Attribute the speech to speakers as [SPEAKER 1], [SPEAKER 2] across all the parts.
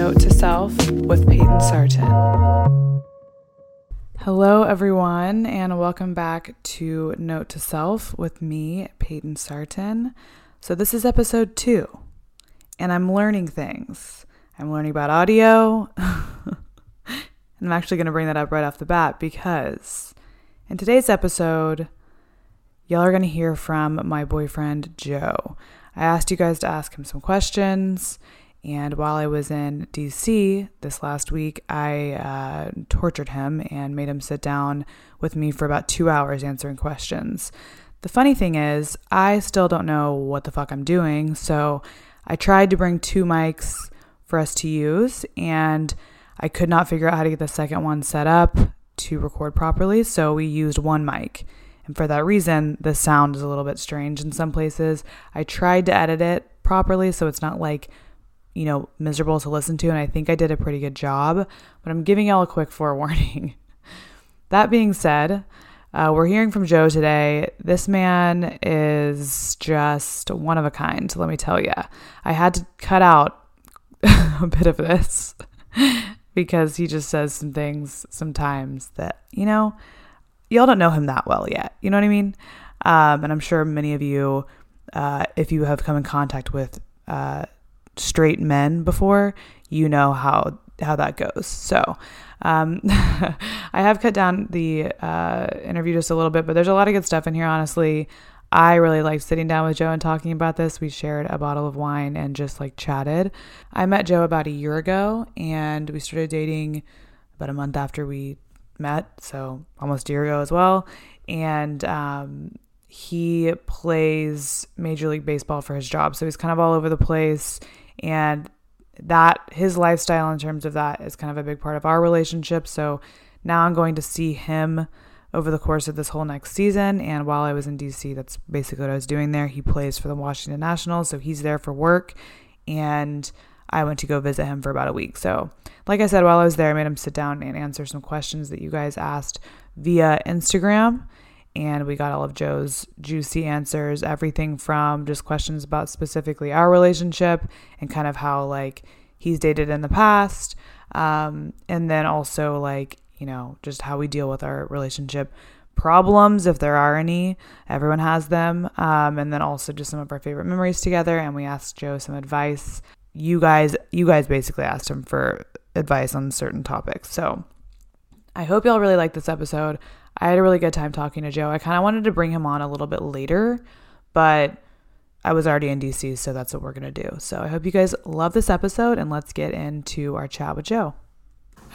[SPEAKER 1] Note to Self with Payton Sartain. Hello, everyone, and welcome back to Note to Self with me, Payton Sartain. So, this is episode two, and I'm learning things. I'm learning about audio. and I'm actually going to bring that up right off the bat because in today's episode, y'all are going to hear from my boyfriend, Joe. I asked you guys to ask him some questions and while I was in DC this last week, I uh, tortured him and made him sit down with me for about two hours answering questions. The funny thing is, I still don't know what the fuck I'm doing. So I tried to bring two mics for us to use, and I could not figure out how to get the second one set up to record properly. So we used one mic. And for that reason, the sound is a little bit strange in some places. I tried to edit it properly so it's not like you know, miserable to listen to. And I think I did a pretty good job, but I'm giving y'all a quick forewarning. that being said, uh, we're hearing from Joe today. This man is just one of a kind, let me tell you. I had to cut out a bit of this because he just says some things sometimes that, you know, y'all don't know him that well yet. You know what I mean? Um, and I'm sure many of you, uh, if you have come in contact with uh, straight men before, you know how how that goes. So, um, I have cut down the uh, interview just a little bit, but there's a lot of good stuff in here. Honestly, I really liked sitting down with Joe and talking about this. We shared a bottle of wine and just like chatted. I met Joe about a year ago, and we started dating about a month after we met, so almost a year ago as well. And um, he plays Major League Baseball for his job, so he's kind of all over the place and that his lifestyle in terms of that is kind of a big part of our relationship. So now I'm going to see him over the course of this whole next season. And while I was in DC, that's basically what I was doing there. He plays for the Washington Nationals, so he's there for work. And I went to go visit him for about a week. So, like I said, while I was there, I made him sit down and answer some questions that you guys asked via Instagram and we got all of Joe's juicy answers, everything from just questions about specifically our relationship and kind of how like he's dated in the past, um, and then also like you know just how we deal with our relationship problems if there are any. Everyone has them, um, and then also just some of our favorite memories together. And we asked Joe some advice. You guys, you guys basically asked him for advice on certain topics, so. I hope y'all really like this episode. I had a really good time talking to Joe. I kind of wanted to bring him on a little bit later, but I was already in DC, so that's what we're going to do. So I hope you guys love this episode and let's get into our chat with Joe.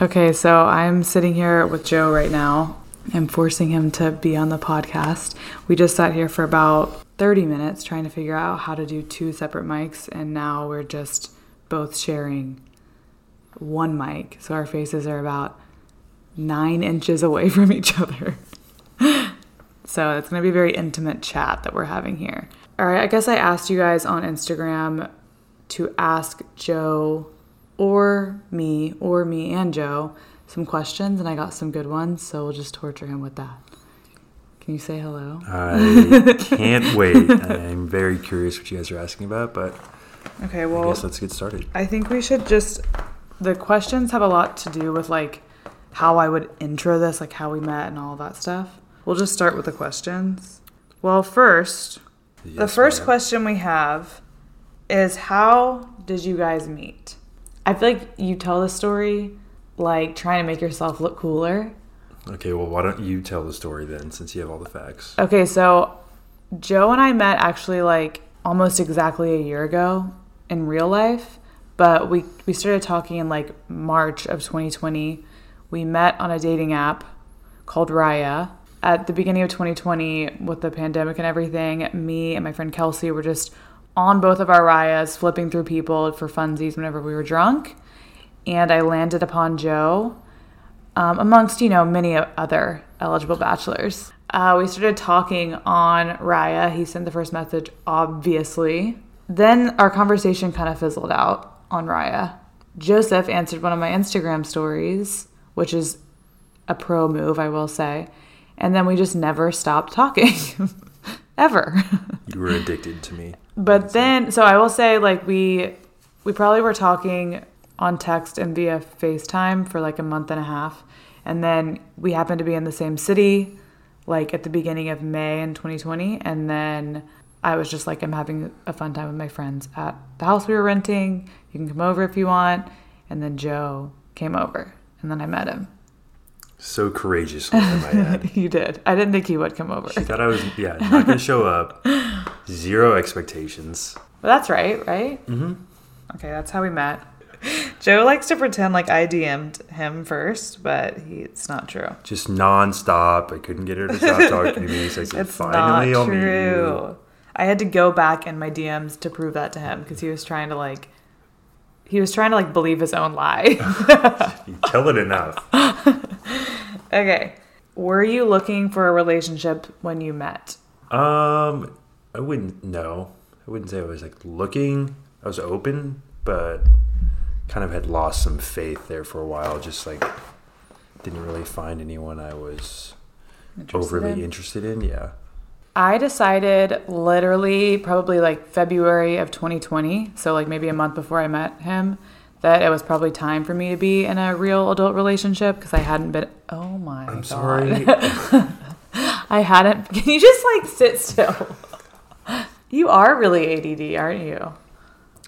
[SPEAKER 1] Okay, so I'm sitting here with Joe right now. I'm forcing him to be on the podcast. We just sat here for about 30 minutes trying to figure out how to do two separate mics, and now we're just both sharing one mic. So our faces are about nine inches away from each other. so it's going to be a very intimate chat that we're having here. All right, I guess I asked you guys on Instagram to ask Joe or me, or me and Joe, some questions, and I got some good ones, so we'll just torture him with that. Can you say hello?
[SPEAKER 2] I can't wait. I'm very curious what you guys are asking about, but
[SPEAKER 1] okay, well,
[SPEAKER 2] I guess let's get started.
[SPEAKER 1] I think we should just. The questions have a lot to do with like how I would intro this, like how we met and all that stuff. We'll just start with the questions. Well, first, the first
[SPEAKER 2] ma'am.
[SPEAKER 1] question we have is how did you guys meet? I feel like you tell the story like trying to make yourself look cooler.
[SPEAKER 2] Okay, well, why don't you tell the story then, since you have all the facts?
[SPEAKER 1] Okay, so Joe and I met actually like almost exactly a year ago in real life, but we we started talking in like March of 2020. We met on a dating app called Raya. At the beginning of 2020, with the pandemic and everything, me and my friend Kelsey were just on both of our Rayas, flipping through people for funsies whenever we were drunk. And I landed upon Joe um, amongst you know many other eligible bachelors. Uh, we started talking on Raya. He sent the first message, obviously. Then our conversation kind of fizzled out on Raya. Joseph answered one of my Instagram stories, which is a pro move, I will say. And then we just never stopped talking, ever.
[SPEAKER 2] You were addicted to me.
[SPEAKER 1] But then, so I will say, like we we probably were talking on text and via FaceTime for like a month and a half, and then we happened to be in the same city, like at the beginning of May in 2020, and then I was just like, I'm having a fun time with my friends at the house we were renting. You can come over if you want, and then Joe came over, and then I met him.
[SPEAKER 2] So courageously, I might add.
[SPEAKER 1] You did. I didn't think he would come over.
[SPEAKER 2] She thought I was, yeah, not going to show up. Zero expectations.
[SPEAKER 1] But that's right, right? Mm-hmm. Okay, that's how we met. Joe likes to pretend like I DM'd him first, but he, it's not true.
[SPEAKER 2] Just nonstop. I couldn't get her to stop talking to me. So I said,
[SPEAKER 1] It's
[SPEAKER 2] finally,
[SPEAKER 1] not
[SPEAKER 2] I'll meet you.
[SPEAKER 1] true. I had to go back in my DMs to prove that to him because he was trying to like, he was trying to like believe his own lie.
[SPEAKER 2] You tell it enough.
[SPEAKER 1] okay, were you looking for a relationship when you met?
[SPEAKER 2] Um, I wouldn't know. I wouldn't say I was like looking. I was open, but kind of had lost some faith there for a while. Just like didn't really find anyone I was overly
[SPEAKER 1] in?
[SPEAKER 2] interested in. Yeah.
[SPEAKER 1] I decided literally probably like February of 2020, so like maybe a month before I met him, that it was probably time for me to be in a real adult relationship because I hadn't been. Oh my
[SPEAKER 2] I'm
[SPEAKER 1] god!
[SPEAKER 2] sorry.
[SPEAKER 1] I hadn't. Can you just like sit still? You are really ADD, aren't you?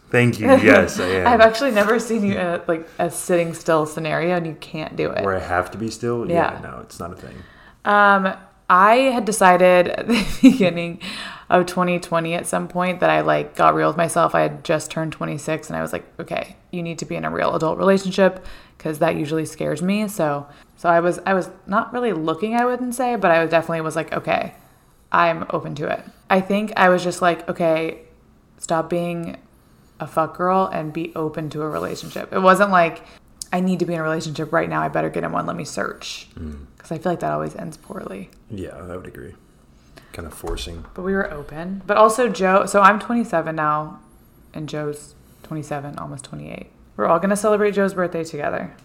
[SPEAKER 2] Thank you. Yes, I am.
[SPEAKER 1] I've actually never seen you in a, like a sitting still scenario, and you can't do it.
[SPEAKER 2] Where I have to be still.
[SPEAKER 1] Yeah.
[SPEAKER 2] No, it's not a thing.
[SPEAKER 1] Um, I had decided at the beginning of 2020 at some point that I like got real with myself. I had just turned 26 and I was like, okay, you need to be in a real adult relationship because that usually scares me. So, so I was I was not really looking, I wouldn't say, but I was definitely was like, okay, I'm open to it. I think I was just like, okay, stop being a fuck girl and be open to a relationship. It wasn't like I need to be in a relationship right now. I better get in one. Let me search mm. because I feel like that always ends poorly.
[SPEAKER 2] Yeah, I would agree. Kind of forcing.
[SPEAKER 1] But we were open. But also Joe. So I'm 27 now, and Joe's 27, almost 28. We're all gonna celebrate Joe's birthday together.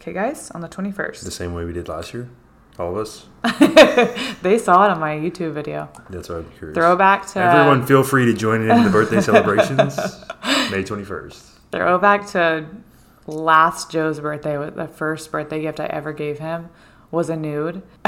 [SPEAKER 1] Okay, guys, on the 21st.
[SPEAKER 2] The same way we did last year. All of us.
[SPEAKER 1] They saw it on my YouTube video.
[SPEAKER 2] That's what I'm curious.
[SPEAKER 1] Throwback to
[SPEAKER 2] Everyone, feel free to join in the birthday celebrations. May 21st.
[SPEAKER 1] Throwback to last Joe's birthday. The first birthday gift I ever gave him was a nude.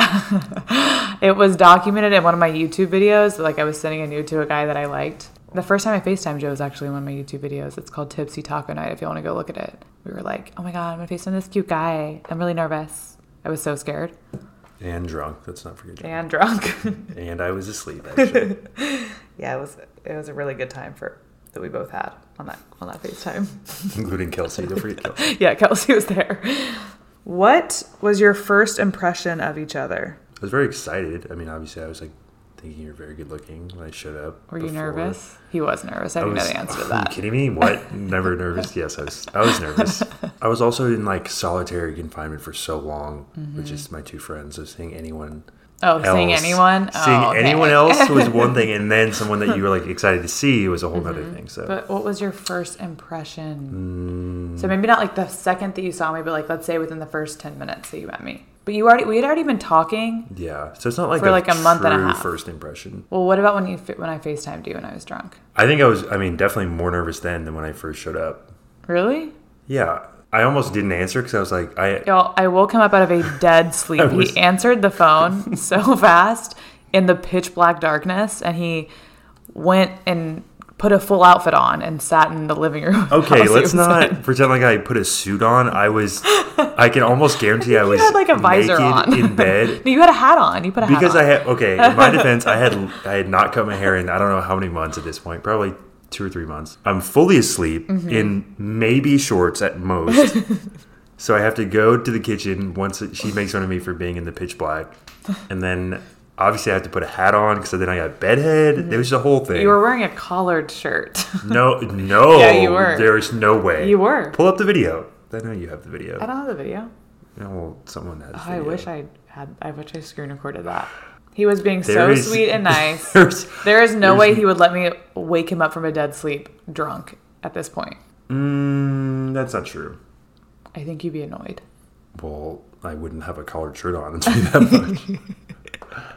[SPEAKER 1] it was documented in one of my YouTube videos. Like I was sending a nude to a guy that I liked. The first time I FaceTime Joe was actually in one of my YouTube videos. It's called Tipsy Taco Night if you want to go look at it. We were like, oh my God, I'm going to FaceTime this cute guy. I'm really nervous. I was so scared
[SPEAKER 2] And drunk. Let's not forget drunk.
[SPEAKER 1] and drunk.
[SPEAKER 2] And I was asleep, actually.
[SPEAKER 1] yeah, it was it was a really good time for that we both had on that on that FaceTime.
[SPEAKER 2] including Kelsey. Don't forget Kelsey.
[SPEAKER 1] yeah, Kelsey was there. What was your first impression of each other?
[SPEAKER 2] I was very excited. I mean, obviously, I was like thinking you're very good looking when I showed up.
[SPEAKER 1] Were you
[SPEAKER 2] before.
[SPEAKER 1] nervous? He was nervous. I,
[SPEAKER 2] I
[SPEAKER 1] didn't know the answer to that.
[SPEAKER 2] Are you
[SPEAKER 1] that.
[SPEAKER 2] kidding me? What? Never nervous? Yes, I was. I was nervous. I was also in like solitary confinement for so long with mm-hmm. just my two friends. So seeing anyone,
[SPEAKER 1] Oh, seeing
[SPEAKER 2] else-
[SPEAKER 1] anyone?
[SPEAKER 2] seeing
[SPEAKER 1] oh, okay.
[SPEAKER 2] anyone else was one thing, and then someone that you were like excited to see was a whole other thing. So
[SPEAKER 1] But what was your first impression?
[SPEAKER 2] Mm.
[SPEAKER 1] So maybe not like the second that you saw me, but like let's say within the first ten minutes that you met me. But you already we had already been talking.
[SPEAKER 2] yeah, so it's not like
[SPEAKER 1] For, like, a month and a half.
[SPEAKER 2] first impression.
[SPEAKER 1] Well, what about when you when I Facetimed you when I was drunk?
[SPEAKER 2] I think I was. I mean, definitely more nervous then than when I first showed up.
[SPEAKER 1] Really?
[SPEAKER 2] Yeah, I almost didn't answer because I was like, I
[SPEAKER 1] Y'all, I woke him up out of a dead sleep.
[SPEAKER 2] Was-
[SPEAKER 1] He answered the phone so fast. in the pitch black darkness and he went and put a full outfit on and sat in the living room.
[SPEAKER 2] Okay, let's not
[SPEAKER 1] in.
[SPEAKER 2] pretend like I put a suit on. I was, I can almost guarantee I was
[SPEAKER 1] You had like a visor on
[SPEAKER 2] in bed
[SPEAKER 1] No, you had a hat on. You put a hat
[SPEAKER 2] because. I had. Okay, in my defense, I had I had not cut my hair in I don't know how many months at this point, probably two or three months. I'm fully asleep
[SPEAKER 1] Mm-hmm.
[SPEAKER 2] in maybe shorts at most. so I have to go to the kitchen once she makes fun of me for being in the pitch black, and then. Obviously, I have to put a hat on because then I got a bedhead. There was the whole thing.
[SPEAKER 1] Mm-hmm. You were wearing a collared shirt.
[SPEAKER 2] No, no.
[SPEAKER 1] Yeah, you were.
[SPEAKER 2] There's no way.
[SPEAKER 1] You were.
[SPEAKER 2] Pull up the video. I know you have the video.
[SPEAKER 1] I don't have the video.
[SPEAKER 2] No, well, someone has.
[SPEAKER 1] Oh, I wish I had. I wish I screen recorded that. He was being
[SPEAKER 2] There
[SPEAKER 1] so
[SPEAKER 2] is-
[SPEAKER 1] sweet and nice.
[SPEAKER 2] There's,
[SPEAKER 1] no way he would let me wake him up from a dead sleep drunk at this point.
[SPEAKER 2] Mm, that's not true.
[SPEAKER 1] I think you'd be annoyed.
[SPEAKER 2] Well, I wouldn't have a collared shirt on. You that much.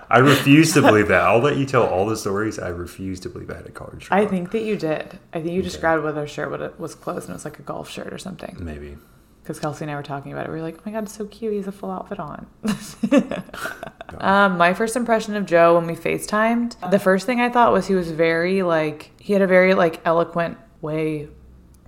[SPEAKER 2] I refuse to believe that. I'll let you tell all the stories. I refuse to believe I had a collared shirt.
[SPEAKER 1] I
[SPEAKER 2] on.
[SPEAKER 1] think that you did. I think you described whether a shirt was closed and it was like a golf shirt or something.
[SPEAKER 2] maybe.
[SPEAKER 1] Because Kelsey and I were talking about it. We were like, oh my God, it's so cute. He has a full outfit on. um, my first impression of Joe when we FaceTimed, the first thing I thought was he was very like, he had a very like eloquent way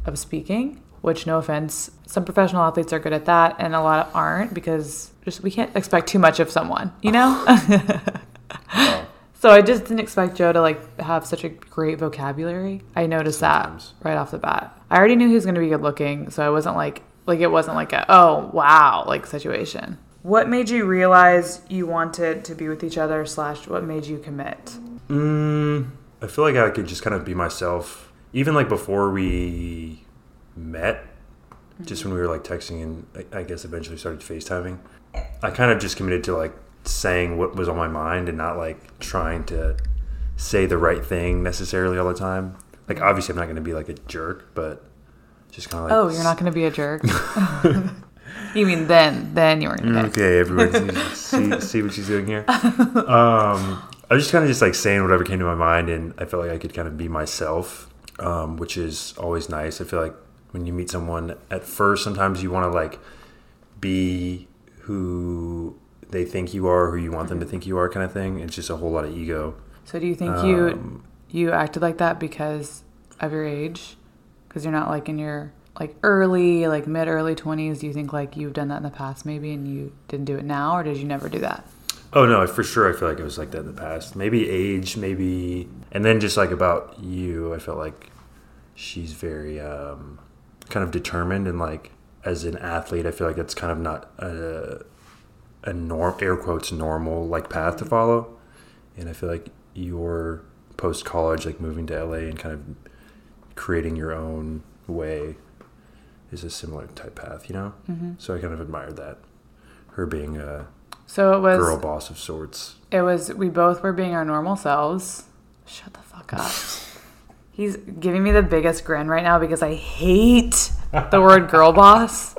[SPEAKER 1] of speaking, which no offense, some professional athletes are good at that and a lot aren't because just we can't expect too much of someone, you know? So I just didn't expect Joe to like have such a great vocabulary. I noticed
[SPEAKER 2] Sometimes.
[SPEAKER 1] that right off the bat. I already knew he was going to be good looking, so I wasn't like like it wasn't like a oh wow like situation. What made you realize you wanted to be with each other? Slash, what made you commit?
[SPEAKER 2] Mm, I feel like I could just kind of be myself, even like before we met, just when we were like texting and I I guess eventually started FaceTiming. I kind of just committed to like saying what was on my mind and not like trying to say the right thing necessarily all the time. Like obviously I'm not going to be like a jerk, but just kind of like
[SPEAKER 1] Oh, you're not going to be a jerk. you mean then? Then you were okay.
[SPEAKER 2] Okay, everyone see, see, what she's doing here. Um, I was just kind of just like saying whatever came to my mind, and I felt like I could kind of be myself, um, which is always nice. I feel like when you meet someone at first, sometimes you want to like be who they think you are, who you want them to think you are, kind of thing. It's just a whole lot of ego.
[SPEAKER 1] So do you think you
[SPEAKER 2] Um,
[SPEAKER 1] you acted like that because of your age? Because you're not like in your like early, like mid early twenties. Do you think like you've done that in the past maybe, and you didn't do it now, or did you never do that?
[SPEAKER 2] Oh no, for sure. I feel like it was like that in the past. Maybe age, maybe, and then just like about you, I felt like she's very um, kind of determined and like as an athlete, I feel like that's kind of not a a norm, air quotes normal like path to follow. And I feel like your post college, like moving to LA and kind of creating your own way, is a similar type path, you know. Mm-hmm. So I kind of admired that, her being a
[SPEAKER 1] So it was
[SPEAKER 2] girl boss of sorts.
[SPEAKER 1] it was we both were being our normal selves. Shut the fuck up. He's giving me the biggest grin right now because I hate the word girl boss.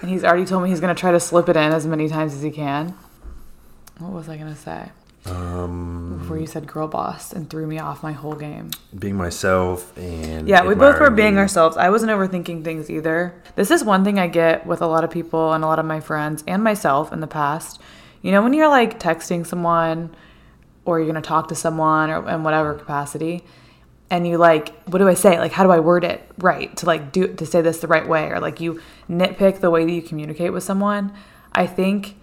[SPEAKER 1] And he's already told me he's going to try to slip it in as many times as he can. What was I going to say?
[SPEAKER 2] Um,
[SPEAKER 1] Before you said girl boss and threw me off my whole game.
[SPEAKER 2] being myself and
[SPEAKER 1] Yeah, we both were being
[SPEAKER 2] you.
[SPEAKER 1] ourselves. I wasn't overthinking things either. This is one thing I get with a lot of people and a lot of my friends and myself in the past. You know, when you're like texting someone or you're going to talk to someone or in whatever capacity and you like what do I say? Like how do I word it right to like do to say this the right way or like you nitpick the way that you communicate with someone. I think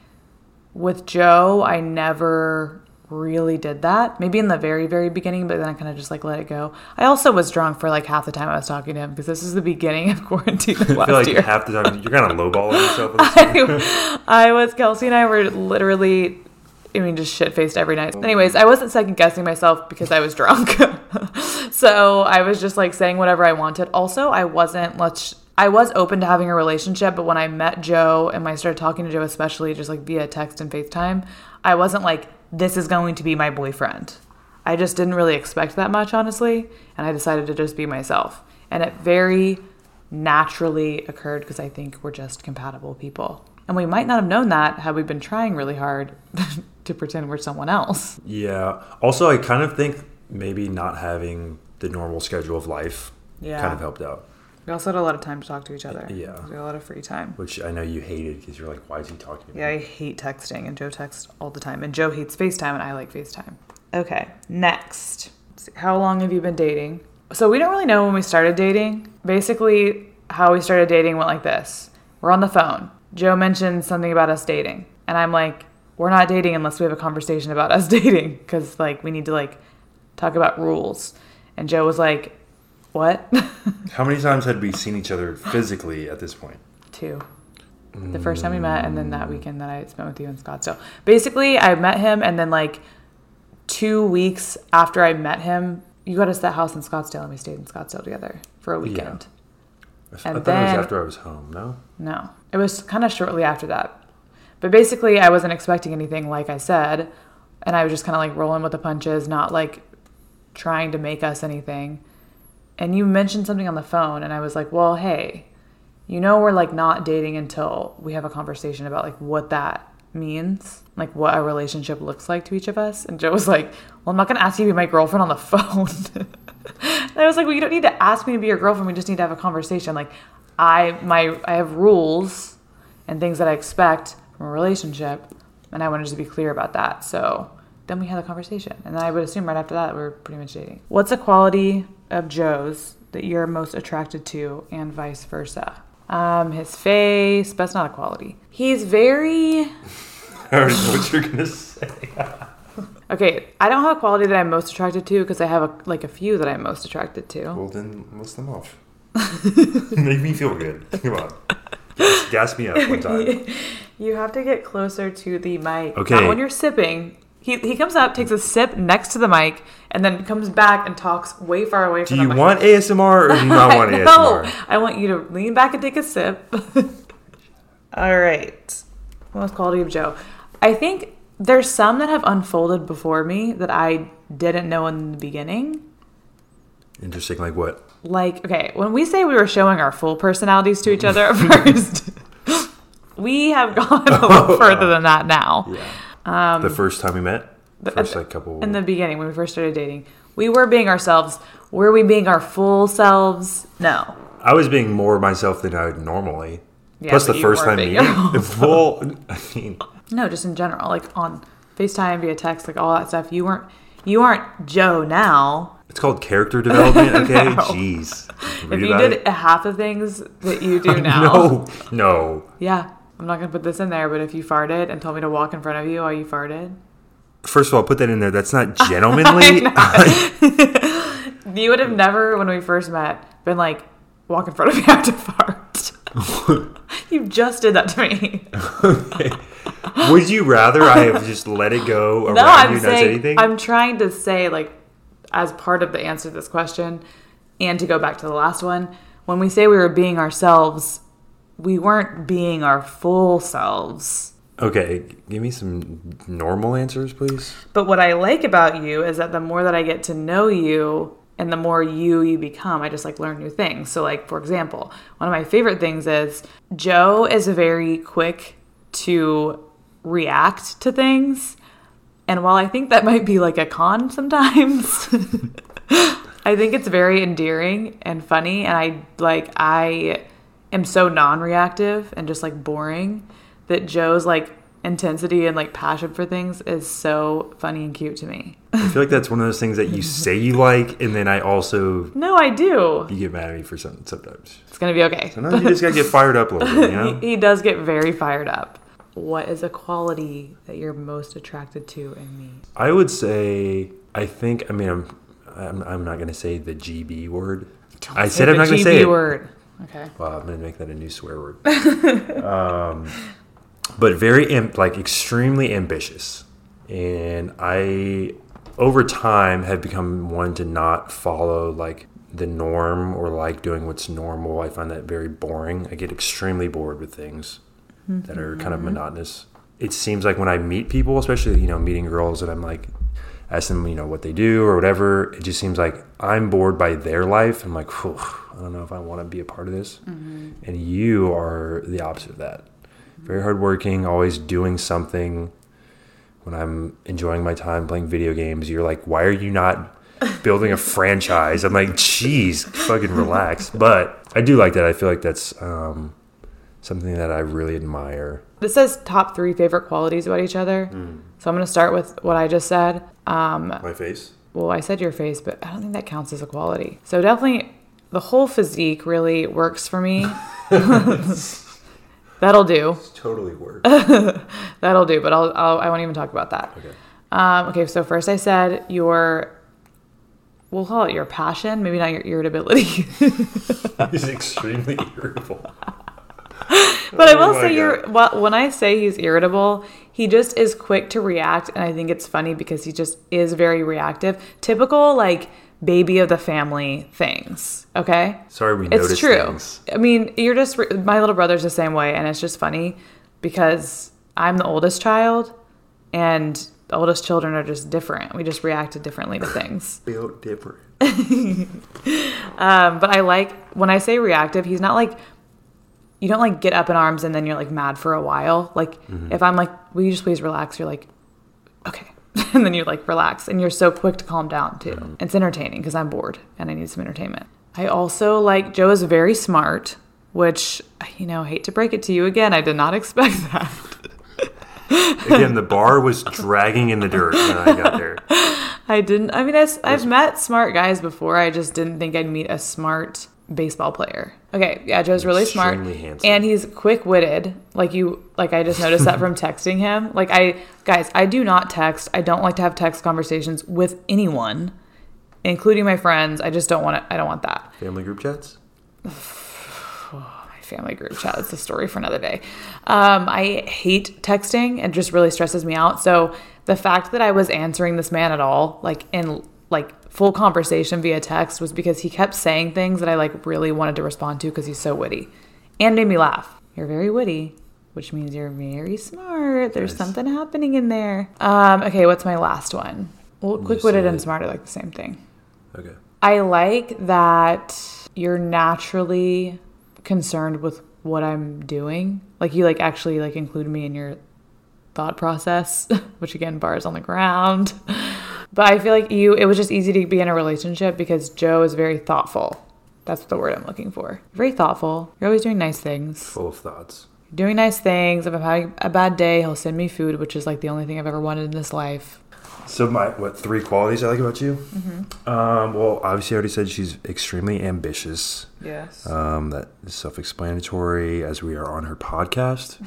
[SPEAKER 1] with Joe, I never really did that. Maybe in the very, very beginning, but then I kind of just like let it go. I also was drunk for like half the time I was talking to him because this is the beginning of quarantine of
[SPEAKER 2] I feel like
[SPEAKER 1] year.
[SPEAKER 2] half the time you're kind of lowballing yourself.
[SPEAKER 1] I, I was Kelsey and I were literally, I mean, just shit faced every night. Anyways, I wasn't second guessing myself because I was drunk. so I was just like saying whatever I wanted. Also, I wasn't let's. I was open to having a relationship, but when I met Joe and when I started talking to Joe, especially just like via text and FaceTime, I wasn't like, this is going to be my boyfriend. I just didn't really expect that much, honestly. And I decided to just be myself. And it very naturally occurred because I think we're just compatible people. And we might not have known that had we been trying really hard to pretend we're someone else.
[SPEAKER 2] yeah. Also, I kind of think maybe not having the normal schedule of life
[SPEAKER 1] Yeah.
[SPEAKER 2] kind of helped out.
[SPEAKER 1] We also had a lot of time to talk to each other.
[SPEAKER 2] Yeah.
[SPEAKER 1] We had a lot of free time.
[SPEAKER 2] Which I know you hated because you're like, why is he talking to me?
[SPEAKER 1] Yeah, I hate texting, and Joe texts all the time. And Joe hates FaceTime, and I like FaceTime. Okay, next. How long have you been dating? So we don't really know when we started dating. Basically, how we started dating went like this We're on the phone. Joe mentioned something about us dating. And I'm like, we're not dating unless we have a conversation about us dating. Because, like, we need to, like, talk about rules. And Joe was like, what?
[SPEAKER 2] How many times had we seen each other physically at this point?
[SPEAKER 1] two. The first time we met, and then that weekend that I spent with you in Scottsdale. Basically, I met him, and then like two weeks after I met him, you got us that house in Scottsdale, and we stayed in Scottsdale together for a weekend.
[SPEAKER 2] I
[SPEAKER 1] And
[SPEAKER 2] thought it was after I was home. No.
[SPEAKER 1] No, it was kind of shortly after that. But basically, I wasn't expecting anything, like I said, and I was just kind of like rolling with the punches, not like trying to make us anything. And you mentioned something on the phone, and I was like, well, hey, you know, we're like not dating until we have a conversation about like what that means, like what a relationship looks like to each of us. And Joe was like, well, I'm not going to ask you to be my girlfriend on the phone. and I was like, well, you don't need to ask me to be your girlfriend. We just need to have a conversation. Like, I my I have rules and things that I expect from a relationship, and I wanted to be clear about that. So then we had a conversation, and I would assume right after that we're pretty much dating. What's a quality of Joe's that you're most attracted to, and vice versa? Um, his face, but that's not a quality. He's very
[SPEAKER 2] I already know what you're gonna say.
[SPEAKER 1] okay. I don't have a quality that I'm most attracted to because I have a, like a few that I'm most attracted to.
[SPEAKER 2] Well, then list them off. Make me feel good. Come on. Gas, gas me up one time.
[SPEAKER 1] You have to get closer to the mic.
[SPEAKER 2] Okay.
[SPEAKER 1] Not when you're sipping. He, he comes up, takes a sip next to the mic, and then comes back and talks way far away
[SPEAKER 2] Do
[SPEAKER 1] from
[SPEAKER 2] you
[SPEAKER 1] the mic.
[SPEAKER 2] want ASMR or do you not want
[SPEAKER 1] no,
[SPEAKER 2] ASMR?
[SPEAKER 1] I want you to lean back and take a sip. All right. Most quality of Joe. I think there's some that have unfolded before me that I didn't know in the beginning.
[SPEAKER 2] Interesting. Like what?
[SPEAKER 1] Like, okay, when we say we were showing our full personalities to each other at first, we have gone a little further than that now.
[SPEAKER 2] Yeah. The um, first time we met.
[SPEAKER 1] The-
[SPEAKER 2] First like couple.
[SPEAKER 1] In the beginning, when we first started dating, we were being ourselves. Were we being our full selves? No.
[SPEAKER 2] I was being more myself than I would normally.
[SPEAKER 1] Yeah,
[SPEAKER 2] Plus the first time meeting. Well, I mean,
[SPEAKER 1] No, just in general, like on FaceTime, via text, like all that stuff. You weren't you aren't Joe now.
[SPEAKER 2] it's called character development. Okay,
[SPEAKER 1] No.
[SPEAKER 2] jeez.
[SPEAKER 1] If you did
[SPEAKER 2] it.
[SPEAKER 1] half the things that you do now.
[SPEAKER 2] No, no.
[SPEAKER 1] Yeah. I'm not gonna put this in there, but if you farted and told me to walk in front of you while you farted,
[SPEAKER 2] First of all, put that in there. That's not gentlemanly.
[SPEAKER 1] you would have never, when we first met, been like, walk in front of me after fart. you just did that to me.
[SPEAKER 2] Would you rather I have just let it go around
[SPEAKER 1] No, I'm
[SPEAKER 2] say
[SPEAKER 1] saying
[SPEAKER 2] anything?
[SPEAKER 1] I'm trying to say like as part of the answer to this question and to go back to the last one, when we say we were being ourselves, we weren't being our full selves.
[SPEAKER 2] okay, give me some normal answers, please.
[SPEAKER 1] But what I like about you is that the more that I get to know you and the more you you become, I just like learn new things. So like for example, one of my favorite things is Joe is very quick to react to things. And while I think that might be like a con sometimes, I think it's very endearing and funny and I like I am so non-reactive and just like boring that Joe's like intensity and like passion for things is so funny and cute to me.
[SPEAKER 2] I feel like that's one of those things that you say you like, and then I also
[SPEAKER 1] No, I do.
[SPEAKER 2] you get mad at me for something sometimes.
[SPEAKER 1] It's gonna be okay.
[SPEAKER 2] Sometimes you just gotta get fired up a little bit, you know.
[SPEAKER 1] He does get very fired up. What is a quality that you're most attracted to in me?
[SPEAKER 2] I would say I think I mean I'm I'm, I'm not gonna say the GB word. I said I'm not gonna
[SPEAKER 1] GB
[SPEAKER 2] say it.
[SPEAKER 1] word. Okay.
[SPEAKER 2] Wow, I'm gonna make that a new swear word. um, but very am- like extremely ambitious, and I over time have become one to not follow like the norm or like doing what's normal. I find that very boring. I get extremely bored with things that are kind of monotonous. It seems like when I meet people, especially you know meeting girls, that I'm like ask them you know what they do or whatever. It just seems like I'm bored by their life. I'm like, I don't know if I want to be a part of this. And you are the opposite of that. Very hardworking, always doing something. When I'm enjoying my time playing video games, you're like, why are you not building a franchise. I'm like, geez, fucking relax. But I do like that. I feel like that's um, something that I really admire.
[SPEAKER 1] This says top three favorite qualities about each other. So I'm going to start with what I just said. Um,
[SPEAKER 2] My face.
[SPEAKER 1] well, I said your face, but I don't think that counts as a quality. So definitely the whole physique really works for me. That'll do.
[SPEAKER 2] Totally work.
[SPEAKER 1] That'll do, but I'll, I'll I won't even talk about that.
[SPEAKER 2] Okay.
[SPEAKER 1] Um, okay, so first I said your we'll call it your passion, maybe not your irritability.
[SPEAKER 2] He's extremely irritable.
[SPEAKER 1] But I
[SPEAKER 2] Oh
[SPEAKER 1] will say you're well, when I say he's irritable, he just is quick to react and I think it's funny because he just is very reactive. Typical like baby of the family things, okay?
[SPEAKER 2] Sorry, we noticed.
[SPEAKER 1] It's true.
[SPEAKER 2] things.
[SPEAKER 1] I mean, you're just my little brother's the same way and it's just funny because I'm the oldest child and the oldest children are just different. We just reacted differently to things.
[SPEAKER 2] Built different.
[SPEAKER 1] Um, but I like when I say reactive, he's not like you don't like get up in arms and then you're like mad for a while. Like mm-hmm. if I'm like, will you just please relax? You're like, okay. and then you like relax and you're so quick to calm down too. Mm-hmm. It's entertaining because I'm bored and I need some entertainment. I also like Joe is very smart, which you know, hate to break it to you again, I did not expect that.
[SPEAKER 2] Again, the bar was dragging in the dirt when I got there.
[SPEAKER 1] I didn't. I mean, I, have met smart guys before. I just didn't think I'd meet a smart baseball player. Okay, yeah, Joe's really smart,
[SPEAKER 2] handsome.
[SPEAKER 1] and he's quick witted. Like you, like I just noticed that from texting him. Like I, guys, I do not text. I don't like to have text conversations with anyone, including my friends. I just don't want to. I don't want that
[SPEAKER 2] Family group chats?
[SPEAKER 1] my family group chat. It's a story for another day. Um, I hate texting. It just really stresses me out. So the fact that I was answering this man at all, like in like full conversation via text, was because he kept saying things that I like really wanted to respond to because he's so witty and made me laugh. You're very witty. Which means you're very smart. There's
[SPEAKER 2] Yes.
[SPEAKER 1] something happening in there. Um, okay, what's my last one? Well, quick witted and smart are like the same thing.
[SPEAKER 2] Okay.
[SPEAKER 1] I like that you're naturally concerned with what I'm doing. Like you like actually like include me in your thought process, which again bars on the ground. But I feel like you it was just easy to be in a relationship because Joe is very thoughtful. That's the word I'm looking for. Very thoughtful. You're always doing nice things.
[SPEAKER 2] Full of thoughts.
[SPEAKER 1] Doing nice things. If I'm having a bad day, he'll send me food, which is like the only thing I've ever wanted in this life.
[SPEAKER 2] So my what three qualities I like about you?
[SPEAKER 1] Mm-hmm.
[SPEAKER 2] Um, well, obviously I already said she's extremely ambitious.
[SPEAKER 1] Yes.
[SPEAKER 2] Um, that is self-explanatory as we are on her podcast.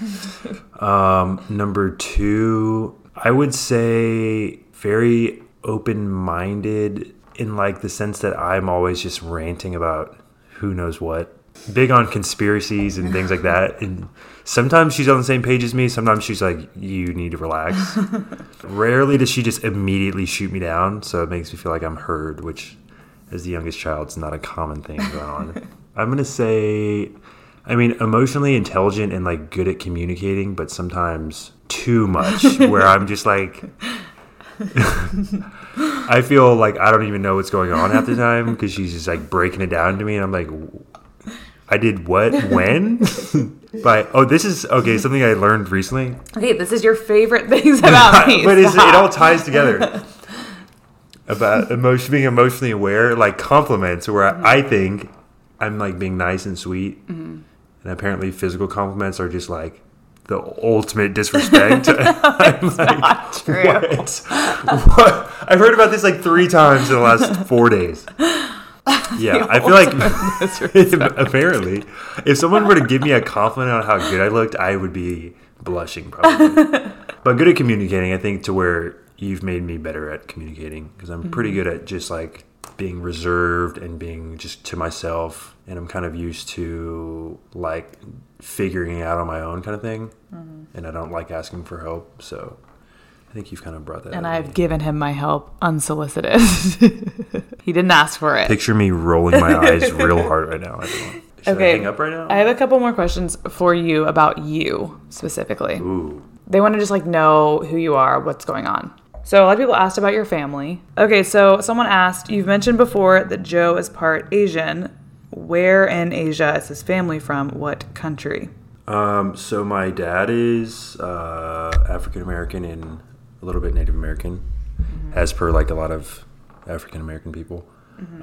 [SPEAKER 2] um, number two, I would say very open-minded in like the sense that I'm always just ranting about who knows what. Big on conspiracies and things like that. And sometimes she's on the same page as me. Sometimes she's like, "You need to relax." Rarely does she just immediately shoot me down. So it makes me feel like I'm heard, which, as the youngest child, is not a common thing going on. I'm gonna say, I mean, emotionally intelligent and like good at communicating, but sometimes too much. where I'm just like, I feel like I don't even know what's going on half the time because she's just like breaking it down to me, and I'm like, I did what when? but oh, this is okay. Something I learned recently,
[SPEAKER 1] Okay, this is your favorite things about me.
[SPEAKER 2] but it all ties together. About emotion, being emotionally aware, like compliments, where
[SPEAKER 1] Mm-hmm.
[SPEAKER 2] I think I'm like being nice and sweet, and apparently physical compliments are just like the ultimate disrespect. I'm like,
[SPEAKER 1] not true.
[SPEAKER 2] What? what? I've heard about this like three times in the last four days. Yeah, I feel like apparently, if someone were to give me a compliment on how good I looked, I would be blushing probably. but good at communicating, I think, to where you've made me better at communicating because I'm pretty mm-hmm. good at just like being reserved and being just to myself, and I'm kind of used to like figuring it out on my own kind of thing, mm-hmm. and I don't like asking for help, so. I think you've kind of brought that.
[SPEAKER 1] And I've
[SPEAKER 2] me.
[SPEAKER 1] given him my help unsolicited. he didn't ask for it.
[SPEAKER 2] picture me rolling my eyes real hard right now. everyone. Should I
[SPEAKER 1] Okay.
[SPEAKER 2] hang up right now?
[SPEAKER 1] I have a couple more questions for you about you specifically.
[SPEAKER 2] Ooh.
[SPEAKER 1] They want to just like know who you are, what's going on. So a lot of people asked about your family. Okay, so someone asked, you've mentioned before that Joe is part Asian. Where in Asia is his family from? What country?
[SPEAKER 2] Um, so my dad is uh, African American and a little bit Native American, as per like a lot of African American people.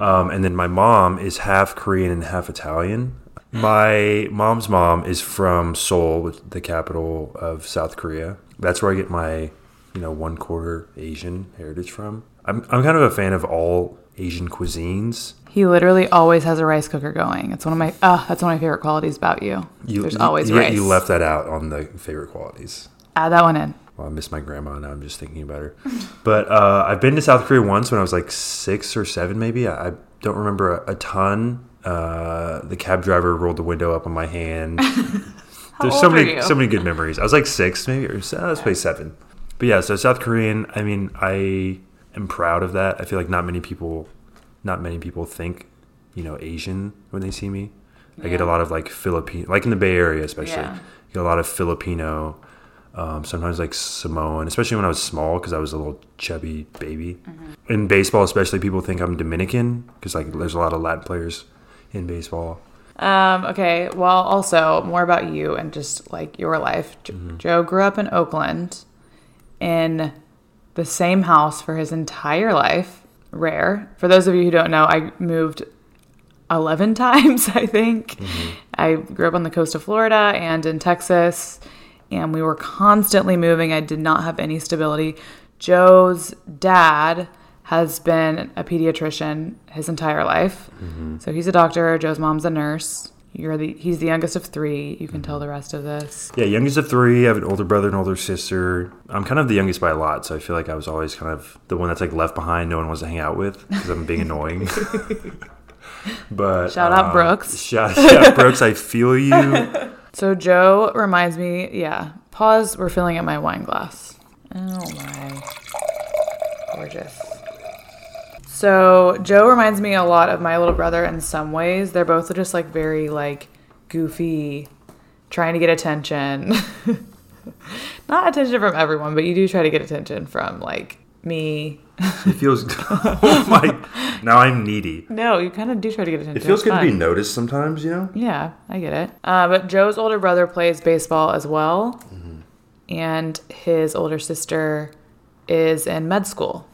[SPEAKER 2] Um, and then my mom is half Korean and half Italian. My mom's mom is from Seoul, the capital of South Korea. That's where I get my, you know, one quarter Asian heritage from. I'm, I'm kind of a fan of all Asian cuisines.
[SPEAKER 1] He literally always has a rice cooker going. It's one of my uh, that's one of my favorite qualities about you.
[SPEAKER 2] You,
[SPEAKER 1] There's
[SPEAKER 2] you-
[SPEAKER 1] always
[SPEAKER 2] yeah,
[SPEAKER 1] rice.
[SPEAKER 2] You left that out on the favorite qualities.
[SPEAKER 1] Add that one in.
[SPEAKER 2] Well, I miss my grandma now. I'm just thinking about her. But uh, I've been to South Korea once when I was like six or seven, maybe. I, I don't remember a, a ton. Uh, the cab driver rolled the window up on my hand. There's so many,
[SPEAKER 1] you?
[SPEAKER 2] so many good memories. I was like six, maybe, or se- let's play seven. But yeah, so South Korean. I mean, I am proud of that. I feel like not many people, not many people think, you know, Asian when they see me. I get a lot of like Filipino, like in the Bay Area, especially.
[SPEAKER 1] Yeah.
[SPEAKER 2] Get a lot of Filipino, um, sometimes like Samoan, especially when I was small because I was a little chubby baby.
[SPEAKER 1] Mm-hmm.
[SPEAKER 2] In baseball, especially, people think I'm Dominican because like there's a lot of Latin players in baseball.
[SPEAKER 1] Um, okay. Well, also more about you and just like your life. Jo- Joe grew up in Oakland in the same house for his entire life. Rare. For those of you who don't know, I moved 11 times, I think. Mm-hmm. I grew up on the coast of Florida and in Texas, and we were constantly moving. I did not have any stability. Joe's dad has been a pediatrician his entire life. Mm-hmm. So he's a doctor, Joe's mom's a nurse. You're the he's the youngest of 3. You can tell the rest of this.
[SPEAKER 2] Yeah, youngest of three. I have an older brother and older sister. I'm kind of the youngest by a lot, so I feel like I was always kind of the one that's like left behind. No one wants to hang out with because I'm being annoying. but
[SPEAKER 1] Shout out
[SPEAKER 2] uh,
[SPEAKER 1] Brooks.
[SPEAKER 2] Shout, shout Brooks. I feel you.
[SPEAKER 1] So Joe reminds me, yeah. Pause. We're filling up my wine glass. Oh my, gorgeous. So Joe reminds me a lot of my little brother in some ways. They're both just like very like goofy, trying to get attention. Not attention from everyone, but you do try to get attention from like me.
[SPEAKER 2] It feels. oh my! Now I'm needy.
[SPEAKER 1] No, you kind of do try to get attention.
[SPEAKER 2] It feels
[SPEAKER 1] It's
[SPEAKER 2] good to be noticed sometimes, you know.
[SPEAKER 1] Yeah, I get it. Uh, but Joe's older brother plays baseball as well,
[SPEAKER 2] Mm-hmm.
[SPEAKER 1] and his older sister is in med school.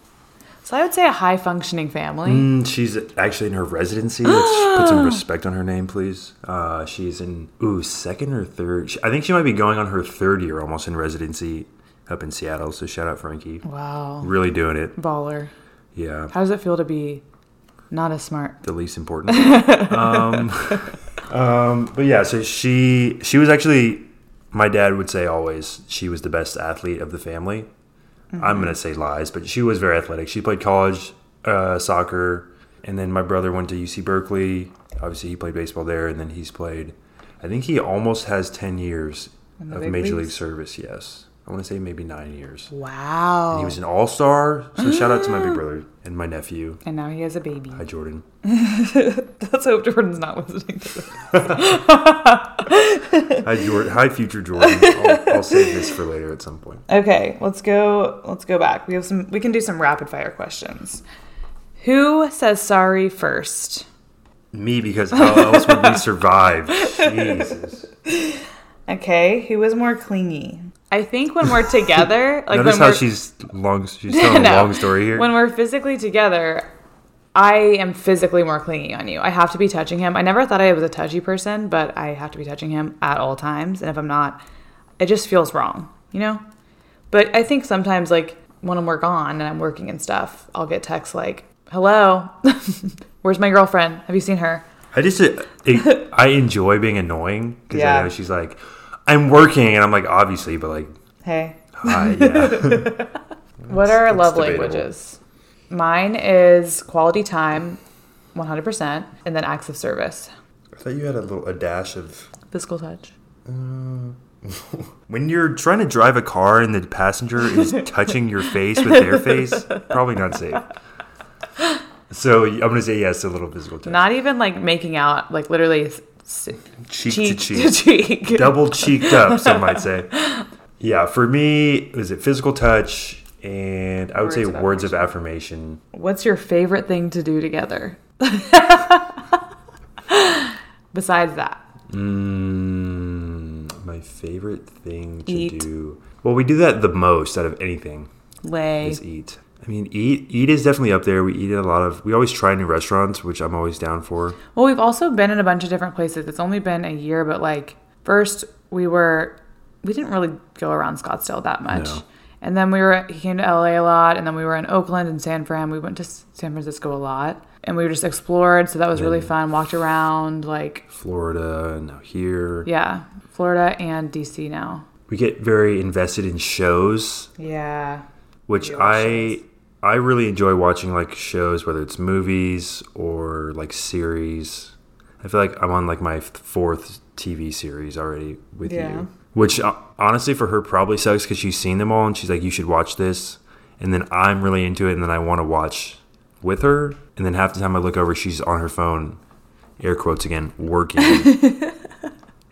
[SPEAKER 1] So I would say a high functioning family.
[SPEAKER 2] Mm, she's actually in her residency. Let's put some respect on her name, please. Uh, she's in ooh second or third. I think she might be going on her third year almost in residency up in Seattle. So shout out Frankie,
[SPEAKER 1] Wow,
[SPEAKER 2] really doing it.
[SPEAKER 1] baller.
[SPEAKER 2] Yeah,
[SPEAKER 1] How does it feel to be not as smart?
[SPEAKER 2] the least important. um, um, but yeah, so she she was actually my dad would say always she was the best athlete of the family. I'm gonna say lies, but she was very athletic. She played college uh, soccer, and then my brother went to UC Berkeley. Obviously, he played baseball there, and then he's played. I think he almost has ten years of major league service. Yes, I want to say maybe nine years.
[SPEAKER 1] Wow.
[SPEAKER 2] He was an all star. So shout out to my big mm. brother and my nephew.
[SPEAKER 1] and now he has a baby.
[SPEAKER 2] Hi, Jordan.
[SPEAKER 1] Let's hope Jordan's not listening to this.
[SPEAKER 2] Hi, Jordan. Hi, future Jordan. I'll, I'll save this for later at some point.
[SPEAKER 1] Okay, let's go. Let's go back. We have some. We can do some rapid fire questions. Who says sorry first?
[SPEAKER 2] Me, because how else would we survive? Jesus.
[SPEAKER 1] Okay, who was more clingy? I think when we're together, like
[SPEAKER 2] Notice how she's long. She's telling
[SPEAKER 1] No.
[SPEAKER 2] a long story here.
[SPEAKER 1] When we're physically together, I am physically more clingy on you. I have to be touching him. I never thought I was a touchy person, but I have to be touching him at all times. And if I'm not, it just feels wrong, you know? But I think sometimes, like, when we're gone and I'm working and stuff, I'll get texts like, hello, where's my girlfriend? Have you seen her?
[SPEAKER 2] I just, it, I enjoy being annoying because
[SPEAKER 1] Yeah.
[SPEAKER 2] I know she's like, I'm working, and I'm like, obviously, but like,
[SPEAKER 1] Hey.
[SPEAKER 2] hi, yeah.
[SPEAKER 1] What are love
[SPEAKER 2] debatable.
[SPEAKER 1] languages? Mine is quality time, 100%, and then acts of service,
[SPEAKER 2] I thought you had a little a dash of.
[SPEAKER 1] physical touch.
[SPEAKER 2] Uh, when you're trying to drive a car and the passenger is touching your face with their face, probably not safe. So I'm gonna say yes to a little physical touch.
[SPEAKER 1] Not even like making out, like literally s- s-
[SPEAKER 2] cheek,
[SPEAKER 1] cheek
[SPEAKER 2] to cheek.
[SPEAKER 1] cheek.
[SPEAKER 2] double cheeked up, some might say. Yeah, for me, was it physical touch and I would say
[SPEAKER 1] Words of
[SPEAKER 2] words of affirmation.
[SPEAKER 1] What's your favorite thing to do together? Besides that,
[SPEAKER 2] Mm, my favorite thing to
[SPEAKER 1] Eat.
[SPEAKER 2] do. Well, we do that the most out of anything
[SPEAKER 1] lay.
[SPEAKER 2] is eat. I mean, eat eat is definitely up there. We eat at a lot of. We always try new restaurants, which I'm always down for.
[SPEAKER 1] Well, we've also been in a bunch of different places. It's only been a year, but like first we were we didn't really go around Scottsdale that much.
[SPEAKER 2] No.
[SPEAKER 1] And then we were he came to LA a lot and then we were in Oakland and San Fran. We went to San Francisco a lot. And we just explored, so that was really fun. Walked around like
[SPEAKER 2] Florida and now here.
[SPEAKER 1] yeah, Florida and DC now.
[SPEAKER 2] We get very invested in shows,
[SPEAKER 1] Yeah.
[SPEAKER 2] which I. I really enjoy watching like shows, whether it's movies or like series. I feel like I'm on like my fourth TV series already with
[SPEAKER 1] Yeah.
[SPEAKER 2] you, which uh, honestly for her probably sucks because she's seen them all and she's like, you should watch this, and then I'm really into it and then I want to watch with her, and then half the time I look over, she's on her phone, air quotes again, working.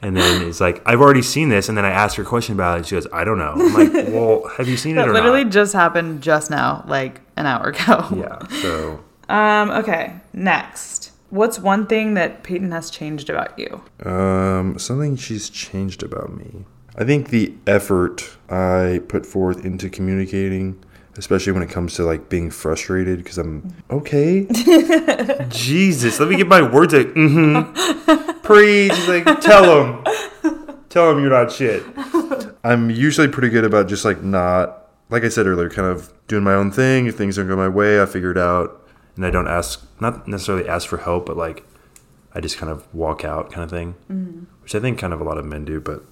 [SPEAKER 2] And then it's like, I've already seen this. And then I ask her a question about it. And She goes, I don't know. I'm like, well, have you seen it
[SPEAKER 1] That
[SPEAKER 2] or
[SPEAKER 1] literally
[SPEAKER 2] not?
[SPEAKER 1] just happened just now, like an hour ago.
[SPEAKER 2] Yeah. So
[SPEAKER 1] Um, okay. Next. What's one thing that Payton has changed about you?
[SPEAKER 3] Um, something she's changed about me. I think the effort I put forth into communicating, especially when it comes to like being frustrated, because I'm okay.
[SPEAKER 2] Jesus, let me get my words out. Mm-hmm. Preach. He's like, tell him. Tell him you're not shit.
[SPEAKER 3] I'm usually pretty good about just like not, like I said earlier, kind of doing my own thing. If things don't go my way, I figure it out.
[SPEAKER 2] And I don't ask, not necessarily ask for help, but like, I just kind of walk out kind of thing,
[SPEAKER 1] Mm-hmm.
[SPEAKER 2] which I think kind of a lot of men do. But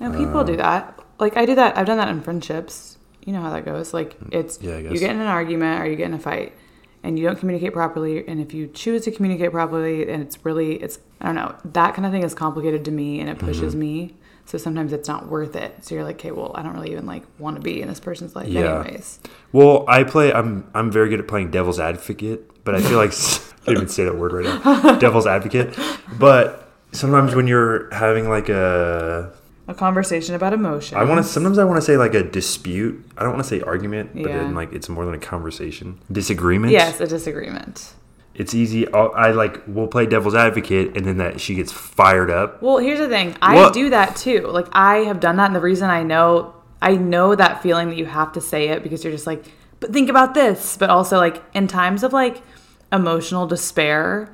[SPEAKER 1] No, people do that. Like I do that. I've done that in friendships. You know how that goes. Like it's
[SPEAKER 2] Yeah, I
[SPEAKER 1] you get in an argument or you get in a fight, and you don't communicate properly. And if you choose to communicate properly, and it's really it's I don't know that kind of thing is complicated to me, and it pushes
[SPEAKER 2] Mm-hmm.
[SPEAKER 1] me. So sometimes it's not worth it. So you're like, okay, well, I don't really even like want to be in this person's life,
[SPEAKER 2] Yeah.
[SPEAKER 1] anyways.
[SPEAKER 2] Well, I play. I'm I'm very good at playing devil's advocate, but I feel like I can't even say that word right now. devil's advocate, but sometimes when you're having like a,
[SPEAKER 1] A conversation about emotion.
[SPEAKER 2] I want to. Sometimes I want to say like a dispute. I don't want to say argument, but
[SPEAKER 1] Yeah.
[SPEAKER 2] then like it's more than a conversation. Disagreement.
[SPEAKER 1] Yes, a disagreement.
[SPEAKER 2] It's easy. I'll, I like we'll play devil's advocate, and then that she gets fired up.
[SPEAKER 1] Well, here's the thing. I
[SPEAKER 2] What?
[SPEAKER 1] do that too. Like I have done that, and the reason I know I know that feeling that you have to say it because you're just like, but think about this. But also like in times of like emotional despair,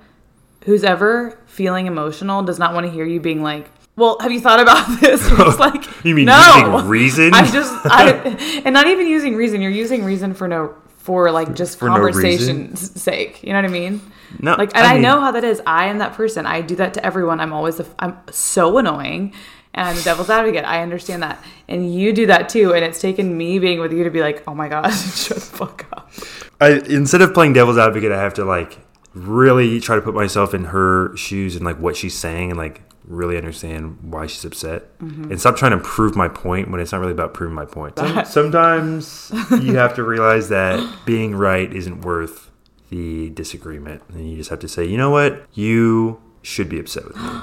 [SPEAKER 1] who's ever feeling emotional does not want to hear you being like, well, have you thought about this? You're like,
[SPEAKER 2] You mean
[SPEAKER 1] no.
[SPEAKER 2] using reason?
[SPEAKER 1] I just, I, and not even using reason. You're using reason for no, for like just
[SPEAKER 2] For no
[SPEAKER 1] conversation's sake. You know what I mean?
[SPEAKER 2] No,
[SPEAKER 1] like, and
[SPEAKER 2] I
[SPEAKER 1] I, know how that is. I am that person. I do that to everyone. I'm always, I'm so annoying, and I'm the devil's advocate. I understand that, and you do that too. And it's taken me being with you to be like, oh my god, shut the fuck up.
[SPEAKER 2] I instead of playing devil's advocate, I have to like really try to put myself in her shoes and like what she's saying and like really understand why she's upset mm-hmm. and stop trying to prove my point when it's not really about proving my point. Some- Sometimes you have to realize that being right isn't worth the disagreement, and you just have to say, you know what, you should be upset with me.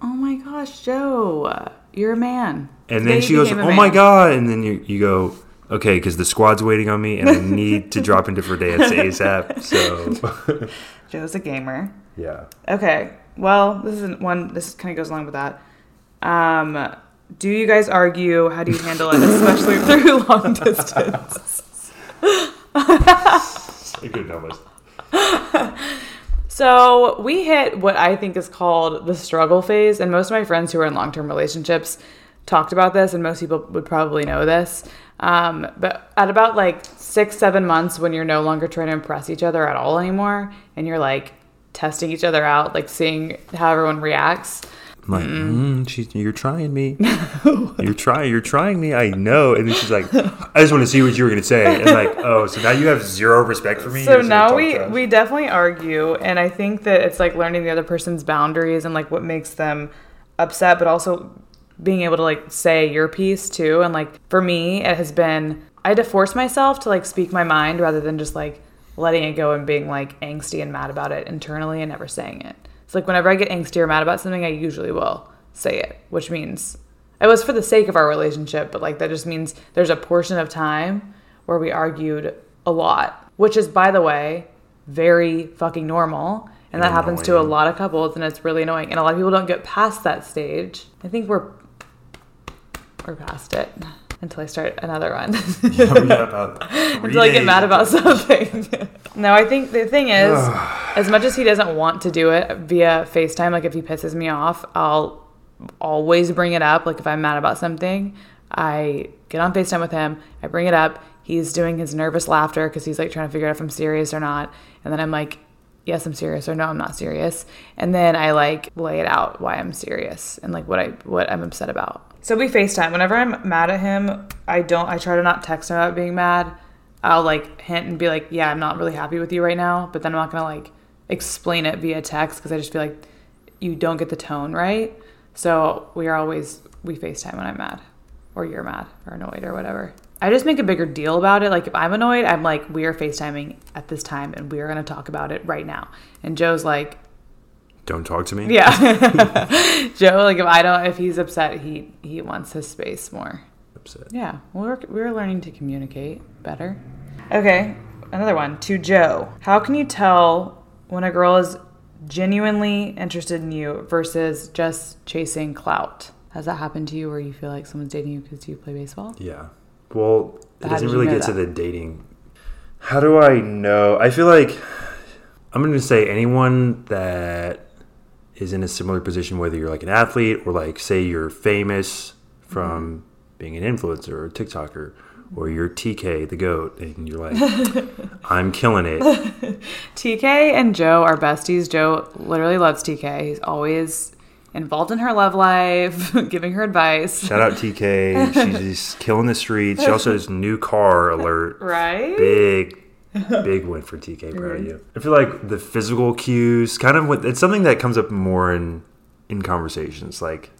[SPEAKER 1] Oh my gosh, Joe, you're a man.
[SPEAKER 2] And
[SPEAKER 1] Today
[SPEAKER 2] then she goes,
[SPEAKER 1] became a
[SPEAKER 2] "Oh my god!" And then you you go, "Okay," because the squad's waiting on me, and I need to drop into for dance ASAP. So,
[SPEAKER 1] Joe's a gamer.
[SPEAKER 2] yeah.
[SPEAKER 1] Okay. Well, this isn't one. This kind of goes along with that. Um, do you guys argue? How do you handle it, especially through long distance?
[SPEAKER 2] I couldn't help myself.
[SPEAKER 1] So we hit what I think is called the struggle phase, and most of my friends who are in long-term relationships talked about this, and most people would probably know this. Um, but at about like six, seven months, when you're no longer trying to impress each other at all anymore, and you're like testing each other out, like seeing how everyone reacts.
[SPEAKER 2] I'm like, mm, she's, you're trying me. you're trying. You're trying me. I know. And then she's like, I just want to see what you were gonna say. And like, oh, so now you have zero respect for me.
[SPEAKER 1] So
[SPEAKER 2] You're just gonna
[SPEAKER 1] now we we definitely argue, and I think that it's like learning the other person's boundaries and like what makes them upset, but also being able to like say your piece too. And like for me, it has been I had to force myself to like speak my mind rather than just like letting it go and being like angsty and mad about it internally and never saying it. It's like whenever I get angsty or mad about something, I usually will say it, which means it was for the sake of our relationship, but like that just means there's a portion of time where we argued a lot, which is, by the way, very fucking normal. And that happens to a lot of couples, and it's really annoying. And a lot of people don't get past that stage. I think we're we're past it. Until I start another run.
[SPEAKER 2] We got about three
[SPEAKER 1] until I get mad about something. no, I think the thing is, as much as he doesn't want to do it via FaceTime, like if he pisses me off, I'll always bring it up. Like if I'm mad about something, I get on FaceTime with him, I bring it up. He's doing his nervous laughter because he's like trying to figure out if I'm serious or not. And then I'm like, yes, I'm serious or no, I'm not serious. And then I like lay it out why I'm serious and like what I what I'm upset about. So we FaceTime. Whenever I'm mad at him, I don't I try to not text him about being mad. I'll like hint and be like, yeah, I'm not really happy with you right now, but then I'm not gonna like explain it via text because I just feel like you don't get the tone right. So we are always we FaceTime when I'm mad, or you're mad or annoyed or whatever. I just make a bigger deal about it. Like if I'm annoyed, I'm like, we are FaceTiming at this time and we are gonna talk about it right now. And Joe's like,
[SPEAKER 2] Don't talk to me.
[SPEAKER 1] yeah. Joe, like if I don't, if he's upset, he he wants his space more.
[SPEAKER 2] Upset.
[SPEAKER 1] Yeah, we're we're learning to communicate better. Okay, another one to Joe. How can you tell when a girl is genuinely interested in you versus just chasing clout? Has that happened to you where you feel like someone's dating you because you play baseball?
[SPEAKER 2] Yeah. Well, it doesn't really get to the dating. How do I know? I feel like I'm going to say anyone that is in a similar position, whether you're like an athlete or like say you're famous from mm-hmm. being an influencer or a TikToker, or you're TK the goat, and you're like, I'm killing it.
[SPEAKER 1] TK and Joe are besties. Joe literally loves TK. He's always involved in her love life, giving her advice.
[SPEAKER 2] Shout out TK. She's just killing the streets. She also has new car alert.
[SPEAKER 1] Right?
[SPEAKER 2] big big win for TK proud of you. I feel like the physical cues kind of what it's something that comes up more in in conversations like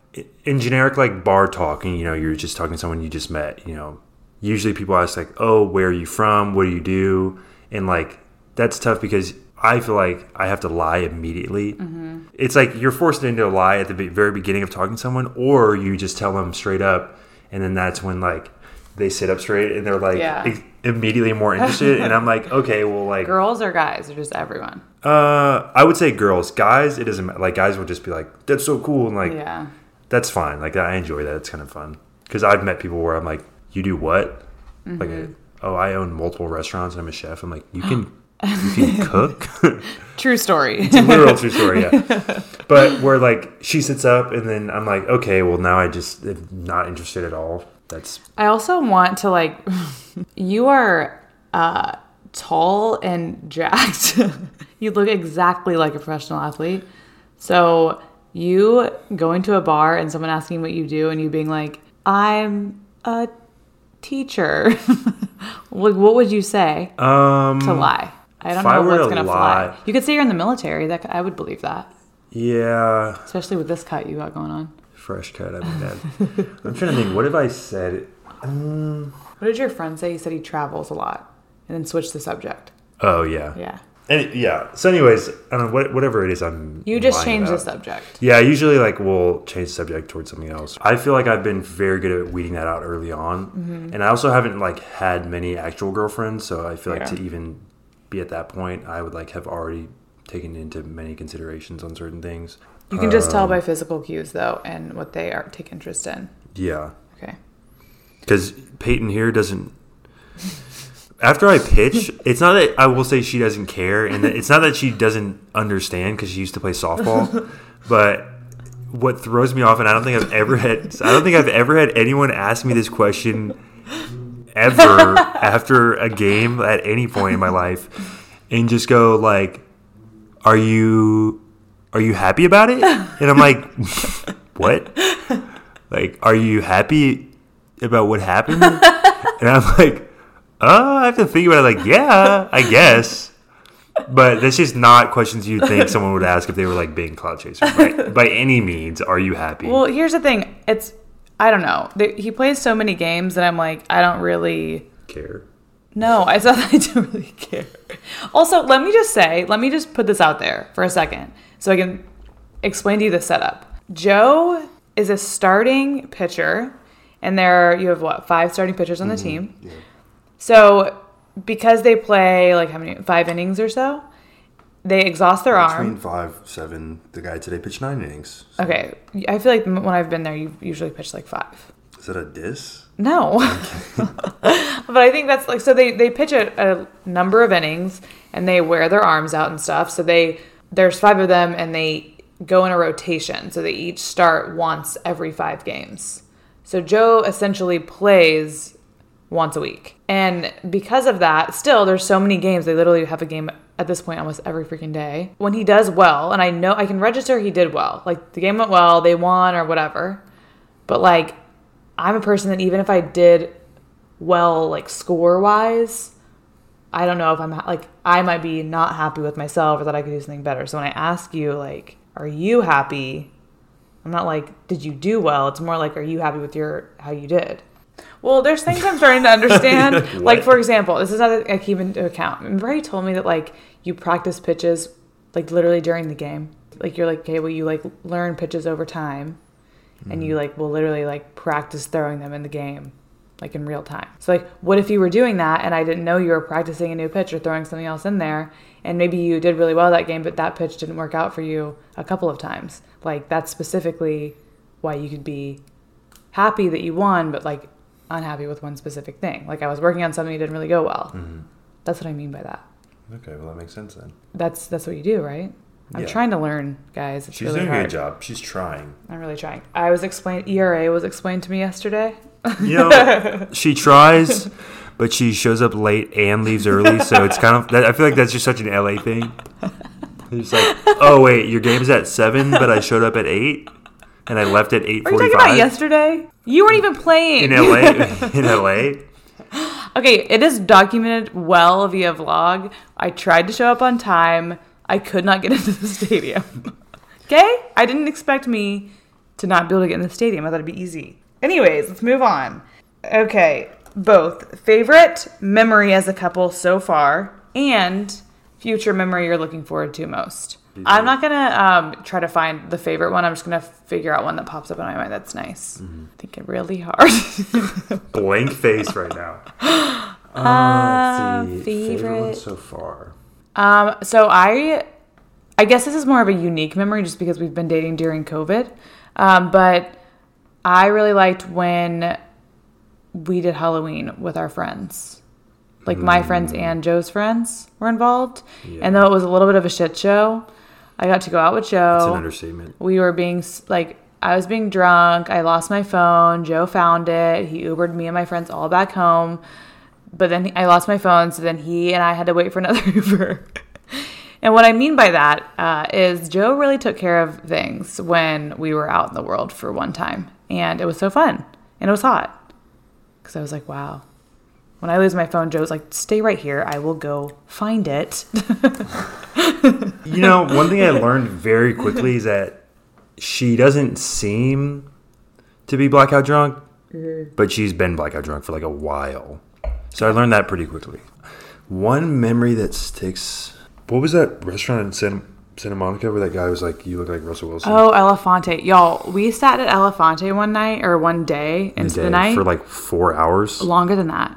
[SPEAKER 2] in generic like bar talking, you know, you're just talking to someone you just met, you know. Usually people ask like, "Oh, where are you from? What do you do?" And like that's tough because I feel like I have to lie immediately. Mm-hmm. It's like you're forced into a lie at the very beginning of talking to someone, or you just tell them straight up, and then that's when like they sit up straight and they're like
[SPEAKER 1] Yeah.
[SPEAKER 2] immediately more interested. and I'm like, okay, well, like,
[SPEAKER 1] Girls or guys or just everyone?
[SPEAKER 2] uh, I would say girls, guys, it doesn't. Like, guys will just be like, that's so cool, and like,
[SPEAKER 1] Yeah.
[SPEAKER 2] that's fine. Like, I enjoy that. It's kind of fun because I've met people where I'm like, you do what? Like,
[SPEAKER 1] Mm-hmm.
[SPEAKER 2] oh, I own multiple restaurants. I'm a chef. I'm like, you can. You can cook.
[SPEAKER 1] True story.
[SPEAKER 2] literal true story, yeah. But where like she sits up and then I'm like, okay, well now I just am not interested at all. That's
[SPEAKER 1] I also want to like you are uh tall and jacked. you look exactly like a professional athlete. So you going to a bar and someone asking what you do and you being like, I'm a teacher. like what would you say
[SPEAKER 2] um
[SPEAKER 1] to lie? I don't know what's gonna
[SPEAKER 2] lie-
[SPEAKER 1] fly. You could say you're in the military. That I would believe that,
[SPEAKER 2] yeah.
[SPEAKER 1] especially with this cut you got going on.
[SPEAKER 2] Fresh cut, I mean that. I'm trying to think, what have I said? Um,
[SPEAKER 1] What did your friend say? He said he travels a lot, and then switched the subject.
[SPEAKER 2] oh yeah.
[SPEAKER 1] Yeah,
[SPEAKER 2] And yeah. So anyways, I don't know, what, whatever it is I'm
[SPEAKER 1] you just change the subject.
[SPEAKER 2] Yeah, I usually like we'll change the subject towards something else. I feel like I've been very good at weeding that out early on,
[SPEAKER 1] Mm-hmm.
[SPEAKER 2] and I also haven't like had many actual girlfriends. So I feel like
[SPEAKER 1] Yeah.
[SPEAKER 2] to even be at that point, I would like have already taken into many considerations on certain things.
[SPEAKER 1] You can just tell
[SPEAKER 2] Um,
[SPEAKER 1] by physical cues though, and what they are take interest in.
[SPEAKER 2] Yeah,
[SPEAKER 1] Okay.
[SPEAKER 2] because Payton here doesn't. After I pitch, it's not that I will say she doesn't care, and that it's not that she doesn't understand because she used to play softball. but what throws me off, and I don't think I've ever had, I don't think I've ever had anyone ask me this question ever after a game at any point in my life, and just go like, "Are you, are you happy about it?" And I'm like, "What? Like, are you happy about what happened?" And I'm like, "Oh, I have to think about it." Like, yeah, I guess. But that's just not questions you'd think someone would ask if they were like being clout chaser. By, by any means, are you happy?
[SPEAKER 1] Well, here's the thing. It's I don't know. He plays so many games that I'm like, I don't really.
[SPEAKER 2] care.
[SPEAKER 1] No, I thought I don't really care. Also, let me just say, let me just put this out there for a second so I can explain to you the setup. Joe is a starting pitcher, and there you have what five starting pitchers on the mm-hmm. team. Yeah. So because they play like how many five innings or so, they exhaust their arm.
[SPEAKER 3] Between five, seven. The guy today pitched nine innings.
[SPEAKER 1] Okay, I feel like when I've been there, you usually pitch like five.
[SPEAKER 3] Is that a diss?
[SPEAKER 1] No. but I think that's like so they they pitch a, a number of innings and they wear their arms out and stuff. So they there's five of them and they go in a rotation. So they each start once every 5 games. So Joe essentially plays once a week. And because of that, still there's so many games. They literally have a game at this point almost every freaking day. When he does well, and I know I can register he did well. Like the game went well, they won or whatever. But like I'm a person that even if I did well like score wise, I don't know if I'm ha- like I might be not happy with myself or that I could do something better. So when I ask you like are you happy? I'm not like did you do well? It's more like are you happy with your how you did? Well, there's things I'm starting to understand. like, for example, this is something I keep into account. Remember, he told me that like you practice pitches like literally during the game. Like you're like, okay, well, you like learn pitches over time, and you mm. like will literally like practice throwing them in the game, like in real time. So like, what if you were doing that and I didn't know you were practicing a new pitch or throwing something else in there, and maybe you did really well that game, but that pitch didn't work out for you a couple of times. Like that's specifically why you could be happy that you won, but like unhappy with one specific thing. Like I was working on something that didn't really go well. Mm-hmm. That's what I mean by that.
[SPEAKER 3] Okay, well that makes sense then.
[SPEAKER 1] That's that's what you do, right? I'm
[SPEAKER 3] Yeah.
[SPEAKER 1] trying to learn, guys. It's
[SPEAKER 3] She's
[SPEAKER 1] really
[SPEAKER 3] doing a good job. She's trying.
[SPEAKER 1] I'm really trying. I was explained ERA was explained to me yesterday.
[SPEAKER 2] You know, she tries, but she shows up late and leaves early. So it's kind of, I feel like that's just such an LA thing. It's like, oh wait, your game's at seven, but I showed up at eight, and I left at eight
[SPEAKER 1] Are you talking about yesterday? You weren't even playing.
[SPEAKER 2] in LA. In LA,
[SPEAKER 1] Okay, it is documented well via vlog. I tried to show up on time. I could not get into the stadium. okay? I didn't expect me to not be able to get in the stadium. I thought it'd be easy. Anyways, let's move on. Okay, both favorite memory as a couple so far and future memory you're looking forward to most. I'm not gonna um, try to find the favorite one. I'm just gonna figure out one that pops up in my mind that's nice. Thinking really hard.
[SPEAKER 2] blank face right now. Uh, see.
[SPEAKER 1] favorite-
[SPEAKER 2] one so far.
[SPEAKER 1] Um, so I, I guess this is more of a unique memory just because we've been dating during COVID. Um, but I really liked when we did Halloween with our friends. Like my friends and Joe's friends were involved. And though it was a little bit of a shit show, I got to go out with Joe.
[SPEAKER 2] It's an understatement.
[SPEAKER 1] we were being like I was being drunk. I lost my phone. Joe found it. He Ubered me and my friends all back home. But then I lost my phone, so then he and I had to wait for another Uber. and what I mean by that uh, is Joe really took care of things when we were out in the world for one time, and it was so fun and it was hot because I was like, wow. When I lose my phone, Joe's like, "Stay right here. I will go find it."
[SPEAKER 2] You know, one thing I learned very quickly is that she doesn't seem to be blackout drunk, mm-hmm. but she's been blackout drunk for like a while. So I learned that pretty quickly. One memory that sticks.
[SPEAKER 3] What was that restaurant in Santa, Santa Monica where that guy was like, "You look like Russell Wilson"?
[SPEAKER 1] Oh, Elefante. Y'all, we sat at Elefante one night or one day into the
[SPEAKER 2] day
[SPEAKER 1] night.
[SPEAKER 2] for like four hours.
[SPEAKER 1] longer than that.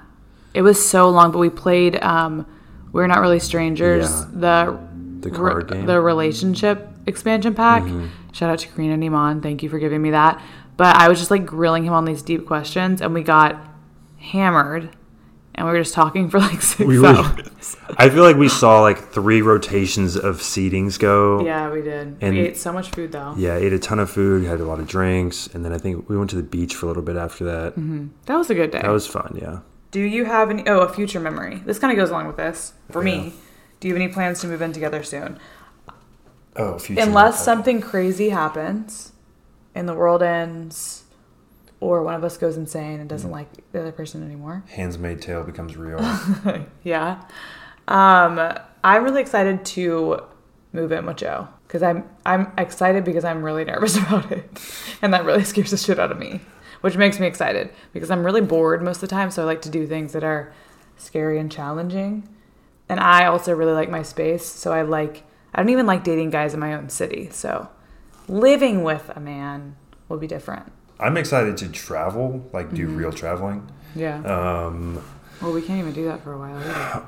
[SPEAKER 1] It was so long, but we played um We're Not Really Strangers,
[SPEAKER 2] Yeah.
[SPEAKER 1] the
[SPEAKER 2] The
[SPEAKER 1] re-
[SPEAKER 2] card game. Mm-hmm.
[SPEAKER 1] the relationship expansion pack. Shout out to Karina Niman. Thank you for giving me that. But I was just like grilling him on these deep questions and we got hammered and we were just talking for like six
[SPEAKER 2] We were-
[SPEAKER 1] hours.
[SPEAKER 2] I feel like we saw like three rotations of seatings go.
[SPEAKER 1] Yeah, we did.
[SPEAKER 2] And-
[SPEAKER 1] we ate so much food though.
[SPEAKER 2] Yeah, ate a ton of food, had a lot of drinks, and then I think we went to the beach for a little bit after that. Mm-hmm.
[SPEAKER 1] That was a good day.
[SPEAKER 2] That was fun, yeah.
[SPEAKER 1] Do you have any? Oh, a future memory. This kind of goes along with this for me. Do you have any plans to move in together soon?
[SPEAKER 3] Oh, future.
[SPEAKER 1] Unless something crazy happens, and the world ends, or one of us goes insane and doesn't like the other person anymore.
[SPEAKER 3] Handmaid's Tale becomes real.
[SPEAKER 1] Yeah. Um, I'm really excited to move in with Joe because I'm I'm excited because I'm really nervous about it, and that really scares the shit out of me, which makes me excited because I'm really bored most of the time. So I like to do things that are scary and challenging, and I also really like my space. So I like I don't even like dating guys in my own city. So living with a man will be different.
[SPEAKER 3] I'm excited to travel, like do real traveling.
[SPEAKER 1] Yeah.
[SPEAKER 3] Um,
[SPEAKER 1] well, we can't even do that for a while. Either.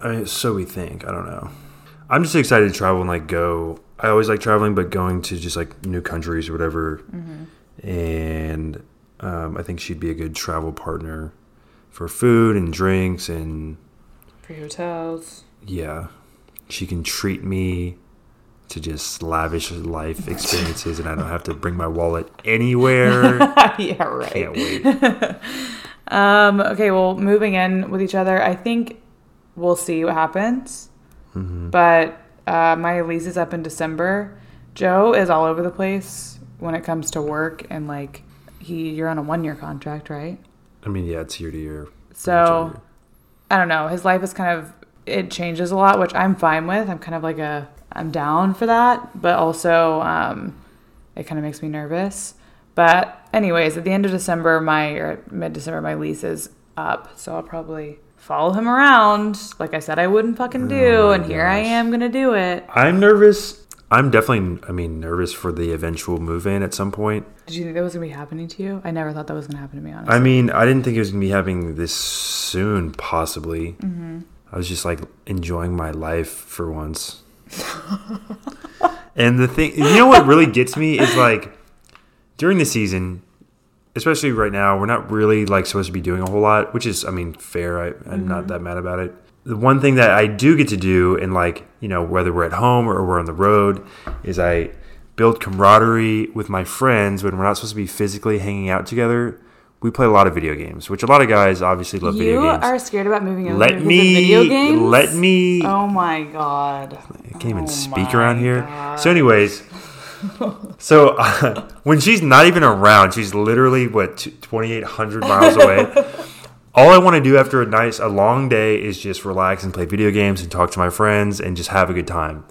[SPEAKER 2] I mean, so we think. I don't know. I'm just excited to travel and like go. I always like traveling, but going to just like new countries or whatever. And Um, I think she'd be a good travel partner for food and drinks, and
[SPEAKER 1] For hotels.
[SPEAKER 2] yeah, she can treat me to just lavish life experiences, and I don't have to bring my wallet anywhere.
[SPEAKER 1] yeah, right.
[SPEAKER 2] Can't wait.
[SPEAKER 1] Um, okay, well, moving in with each other, I think we'll see what happens. But uh, my lease is up in December. Joe is all over the place when it comes to work, and like he, you're on a one year contract, right?
[SPEAKER 2] I mean, yeah, it's year to year.
[SPEAKER 1] So I don't know. His life is kind of it changes a lot, which I'm fine with. I'm kind of like a I'm down for that, but also um, it kind of makes me nervous. But anyways, at the end of December, my or mid December, my lease is up, so I'll probably follow him around, like I said I wouldn't fucking do, and here I am gonna do it.
[SPEAKER 2] I'm nervous. I'm definitely, I mean, nervous for the eventual move in at some point.
[SPEAKER 1] Did you think that was gonna be happening to you? I never thought that was gonna happen to me. Honestly,
[SPEAKER 2] I mean, I didn't think it was gonna be happening this soon. Possibly, I was just like enjoying my life for once. And the thing, you know, what really gets me is like during the season, especially right now, we're not really like supposed to be doing a whole lot, which is, I mean, fair. I, I'm not mm-hmm. that mad about it. The one thing that I do get to do, and like you know, whether we're at home or we're on the road, is I build camaraderie with my friends when we're not supposed to be physically hanging out together. We play a lot of video games, which a lot of guys obviously love
[SPEAKER 1] you
[SPEAKER 2] video games.
[SPEAKER 1] are scared about moving in.
[SPEAKER 2] let me,
[SPEAKER 1] video games.
[SPEAKER 2] let me.
[SPEAKER 1] Oh my god.
[SPEAKER 2] I can't even
[SPEAKER 1] Oh
[SPEAKER 2] speak around here.
[SPEAKER 1] God.
[SPEAKER 2] So, anyways, so uh, when she's not even around, she's literally what twenty eight hundred miles away. All I want to do after a nice, a long day is just relax and play video games and talk to my friends and just have a good time.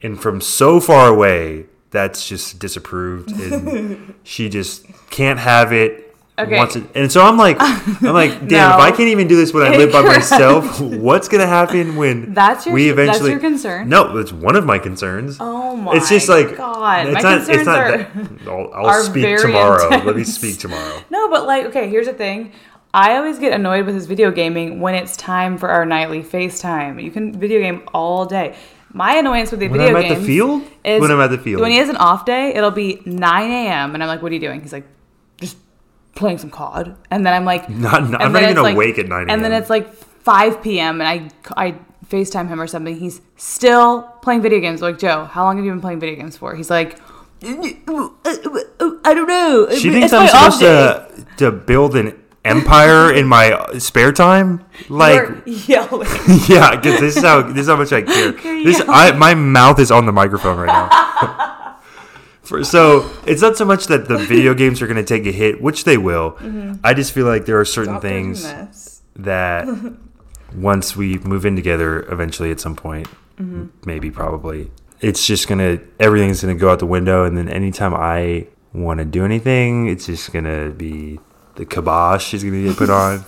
[SPEAKER 2] And from so far away, that's just disapproved, and she just can't have it.
[SPEAKER 1] Okay.
[SPEAKER 2] Wants it, and so I'm like, I'm like, damn!
[SPEAKER 1] No.
[SPEAKER 2] If I can't even do this when I live by myself, what's gonna happen when
[SPEAKER 1] That's your-
[SPEAKER 2] we eventually?
[SPEAKER 1] that's your concern?
[SPEAKER 2] No, it's one of my concerns.
[SPEAKER 1] Oh my
[SPEAKER 2] It's just like
[SPEAKER 1] God,
[SPEAKER 2] It's
[SPEAKER 1] my
[SPEAKER 2] not. It's
[SPEAKER 1] concerns
[SPEAKER 2] not.
[SPEAKER 1] are-
[SPEAKER 2] that- I'll, I'll
[SPEAKER 1] are
[SPEAKER 2] speak tomorrow. Let me speak tomorrow.
[SPEAKER 1] No, but like, okay, here's the thing. I always get annoyed with his video gaming when it's time for our nightly FaceTime. You can video game all day. My annoyance with the
[SPEAKER 2] When
[SPEAKER 1] video games.
[SPEAKER 2] When I'm at the field?
[SPEAKER 1] is
[SPEAKER 2] When I'm at the field.
[SPEAKER 1] When he has an off day, it'll be 9 a.m. and I'm like, "What are you doing?" He's like, "Just playing some COD." And then I'm like,
[SPEAKER 2] Not-
[SPEAKER 1] and
[SPEAKER 2] I'm not even
[SPEAKER 1] like-
[SPEAKER 2] awake at 9
[SPEAKER 1] And then it's like 5 p.m. and I I FaceTime him or something. He's still playing video games. Like Joe, how long have you been playing video games for? He's like. I don't know.
[SPEAKER 2] She
[SPEAKER 1] It's
[SPEAKER 2] thinks I'm supposed to to build an empire in my spare time. Like,
[SPEAKER 1] yelling.
[SPEAKER 2] yeah, because this is how this is how much I care. This I my mouth is on the microphone right now. For, so it's not so much that the video games are going to take a hit, which they will. Mm-hmm. I just feel like there are certain things that once we move in together eventually at some point mm-hmm. maybe probably it's just gonna everything's gonna go out the window and then anytime i want to do anything it's just gonna be the kibosh is gonna get put on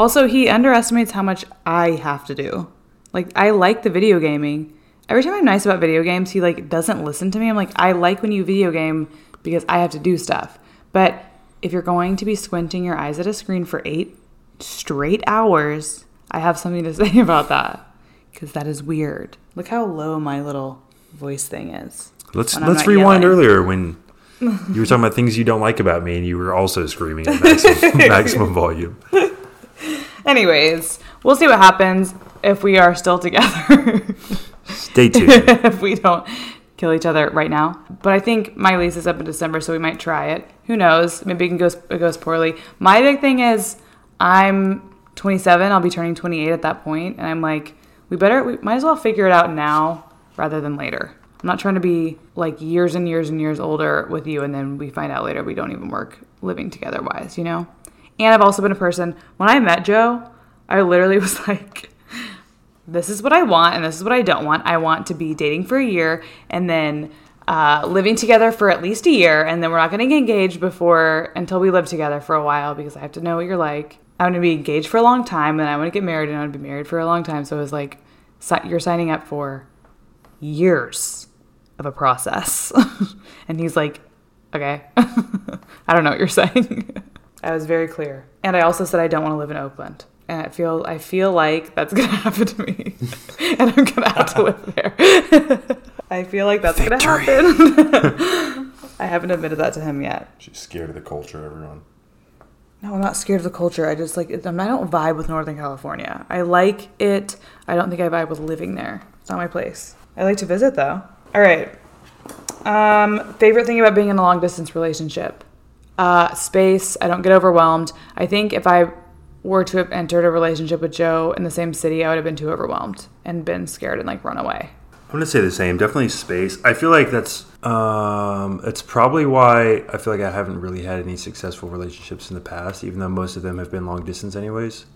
[SPEAKER 1] Also, he underestimates how much I have to do. Like, I like the video gaming. Every time I'm nice about video games, he like doesn't listen to me. I'm like, I like when you video game because I have to do stuff. But if you're going to be squinting your eyes at a screen for eight straight hours, I have something to say about that because that is weird. Look how low my little voice thing is.
[SPEAKER 2] let's let's rewind
[SPEAKER 1] yelling.
[SPEAKER 2] earlier when you were talking about things you don't like about me and you were also screaming at maximum, maximum volume
[SPEAKER 1] Anyways, we'll see what happens if we are still together.
[SPEAKER 2] stay tuned
[SPEAKER 1] if we don't kill each other right now. But I think my lease is up in December, so we might try it. Who knows? Maybe it, can go, it goes poorly. My big thing is I'm 27. I'll be turning 28 at that point, and I'm like, we better, we might as well figure it out now rather than later. I'm not trying to be like years and years and years older with you, and then we find out later we don't even work living together wise, you know? And I've also been a person, when I met Joe, I literally was like, this is what I want and this is what I don't want. I want to be dating for a year and then uh, living together for at least a year, and then we're not going to get engaged before until we live together for a while because I have to know what you're like. I want to be engaged for a long time, and I want to get married, and I want to be married for a long time. So it was like, you're signing up for years of a process, and he's like, okay, I don't know what you're saying. I was very clear, and I also said I don't want to live in Oakland and I feel I feel like that's gonna happen to me, and I'm gonna have to live there. I feel like that's gonna happen. I haven't admitted that to him yet.
[SPEAKER 3] She's scared of the culture, everyone.
[SPEAKER 1] No, I'm not scared of the culture. I just like it- I don't vibe with Northern California. I like it. I don't think I vibe with living there. It's not my place. I like to visit though. All right. Um, favorite thing about being in a long distance relationship? Uh, space. I don't get overwhelmed. I think if I were to have entered a relationship with Joe in the same city, I would have been too overwhelmed and been scared and like run away.
[SPEAKER 2] I'm gonna say the same. Definitely space. I feel like that's um, it's probably why I feel like I haven't really had any successful relationships in the past, even though most of them have been long distance, anyways.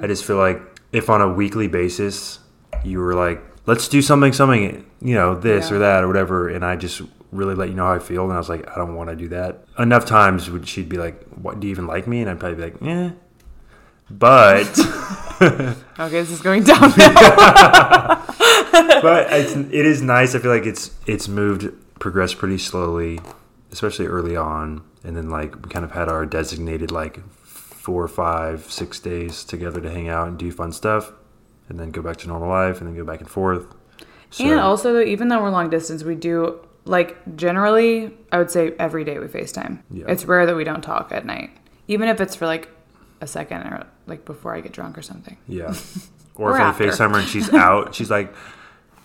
[SPEAKER 2] I just feel like if on a weekly basis you were like, let's do something, something, you know, this
[SPEAKER 1] Yeah.
[SPEAKER 2] or that or whatever, and I just really let you know how I feel, and I was like, I don't want to do that. Enough times would she'd be like, what? Do you even like me? And I'd probably be like, eh. But
[SPEAKER 1] Okay, this is going downhill.
[SPEAKER 2] but it's, it is nice. I feel like it's it's moved, progressed pretty slowly, especially early on, and then like we kind of had our designated like four, five, six days together to hang out and do fun stuff, and then go back to normal life, and then go back and forth. So,
[SPEAKER 1] And also, though, even though we're long distance, we do like generally. I would say every day we Facetime.
[SPEAKER 2] Yeah.
[SPEAKER 1] It's rare that we don't talk at night, even if it's for like a second or like before I get drunk or something.
[SPEAKER 2] yeah. Or,
[SPEAKER 1] Or
[SPEAKER 2] if I
[SPEAKER 1] after.
[SPEAKER 2] FaceTime her and she's out, she's like,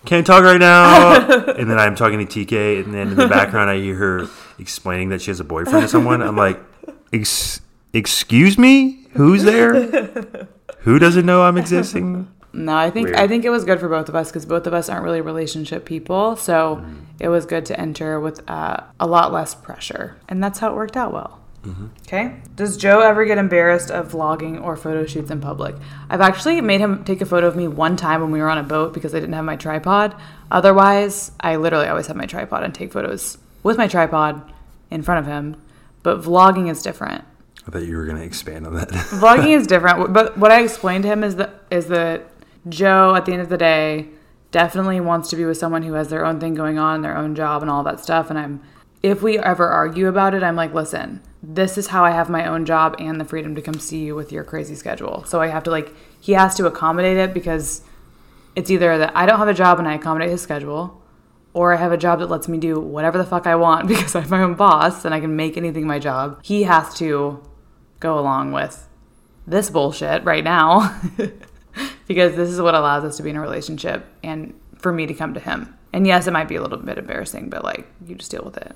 [SPEAKER 2] "Can't talk right now," and then I'm talking to TK, and then in the background I hear her explaining that she has a boyfriend or someone. I'm like, Ex- "Excuse me, who's there? Who doesn't know I'm existing?"
[SPEAKER 1] No, I think
[SPEAKER 2] Weird.
[SPEAKER 1] I think it was good for both of us because both of us aren't really relationship people, so
[SPEAKER 2] Mm-hmm.
[SPEAKER 1] it was good to enter with uh, a lot less pressure, and that's how it worked out well.
[SPEAKER 2] Mm-hmm.
[SPEAKER 1] Okay. Does Joe ever get embarrassed of vlogging or photo shoots in public? I've actually made him take a photo of me one time when we were on a boat because I didn't have my tripod. Otherwise, I literally always have my tripod and take photos with my tripod in front of him. But vlogging is different.
[SPEAKER 2] I thought you were gonna expand on that.
[SPEAKER 1] vlogging is different but what i explained to him is that is that joe at the end of the day definitely wants to be with someone who has their own thing going on their own job and all that stuff and i'm if we ever argue about it i'm like listen this is how i have my own job and the freedom to come see you with your crazy schedule so i have to like he has to accommodate it because it's either that i don't have a job and i accommodate his schedule or I have a job that lets me do whatever the fuck I want because I'm my own boss and I can make anything my job. He has to go along with this bullshit right now because this is what allows us to be in a relationship and for me to come to him. And yes, it might be a little bit embarrassing, but like you just deal with it.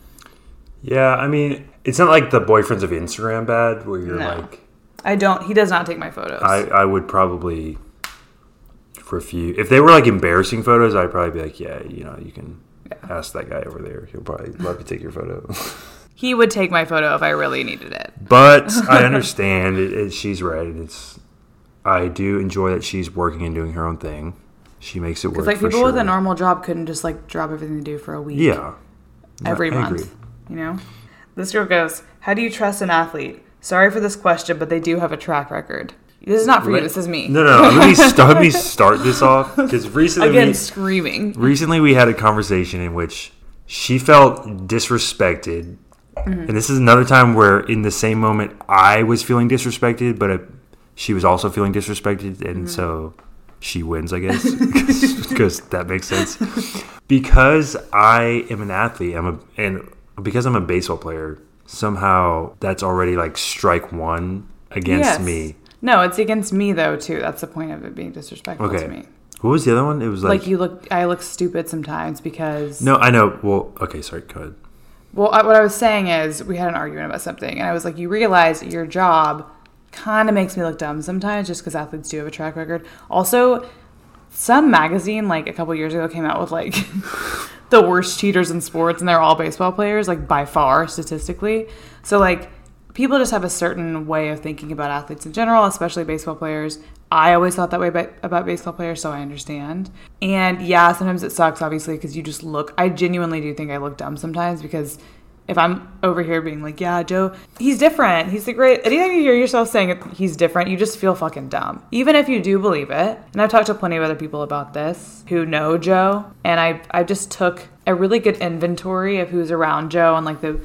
[SPEAKER 2] Yeah, I mean, it's not like the boyfriends of Instagram bad, where you're
[SPEAKER 1] No.
[SPEAKER 2] like,
[SPEAKER 1] I don't. He does not take my photos.
[SPEAKER 2] I, I would probably refuse if they were like embarrassing photos i'd probably be like yeah you know you can ask that guy over there he'll probably love to take your photo
[SPEAKER 1] he would take my photo if I really needed it.
[SPEAKER 2] but i understand it, it, she's right it's i do enjoy that she's working and doing her own thing she makes it work
[SPEAKER 1] Because like people with a normal job couldn't just like drop everything they do for a week.
[SPEAKER 2] yeah
[SPEAKER 1] every
[SPEAKER 2] I
[SPEAKER 1] month.
[SPEAKER 2] agree.
[SPEAKER 1] You know? This girl goes, How do you trust an athlete? Sorry for this question, but they do have a track record. This is not for you, this is me.
[SPEAKER 2] no no, no let me start, let me start this off because recently
[SPEAKER 1] Again,
[SPEAKER 2] we-
[SPEAKER 1] screaming.
[SPEAKER 2] recently we had a conversation in which she felt disrespected mm-hmm. and this is another time where in the same moment i was feeling disrespected but she was also feeling disrespected and mm-hmm. so she wins i guess because that makes sense because i am an athlete i'm a and because i'm a baseball player somehow that's already like strike one against
[SPEAKER 1] Yes.
[SPEAKER 2] me
[SPEAKER 1] No, it's against me though too. That's the point of it being disrespectful
[SPEAKER 2] okay
[SPEAKER 1] to me.
[SPEAKER 2] what was the other one it was like,
[SPEAKER 1] Like, you look, I look stupid sometimes because.
[SPEAKER 2] no i know well okay sorry go ahead
[SPEAKER 1] Well, I, what I was saying is we had an argument about something, and I was like, you realize your job kind of makes me look dumb sometimes, just because athletes do have a track record. Also, some magazine like a couple years ago came out with like the worst cheaters in sports, and they're all baseball players, like by far statistically. So like people just have a certain way of thinking about athletes in general, especially baseball players. I always thought that way about, baseball players, so I understand. And yeah, sometimes it sucks, obviously, because you just look. I genuinely do think I look dumb sometimes because if I'm over here being like, yeah, Joe, he's different. He's the great. Anytime you hear yourself saying he's different, you just feel fucking dumb. Even if you do believe it. And I've talked to plenty of other people about this who know Joe, and I I just took a really good inventory of who's around Joe and like the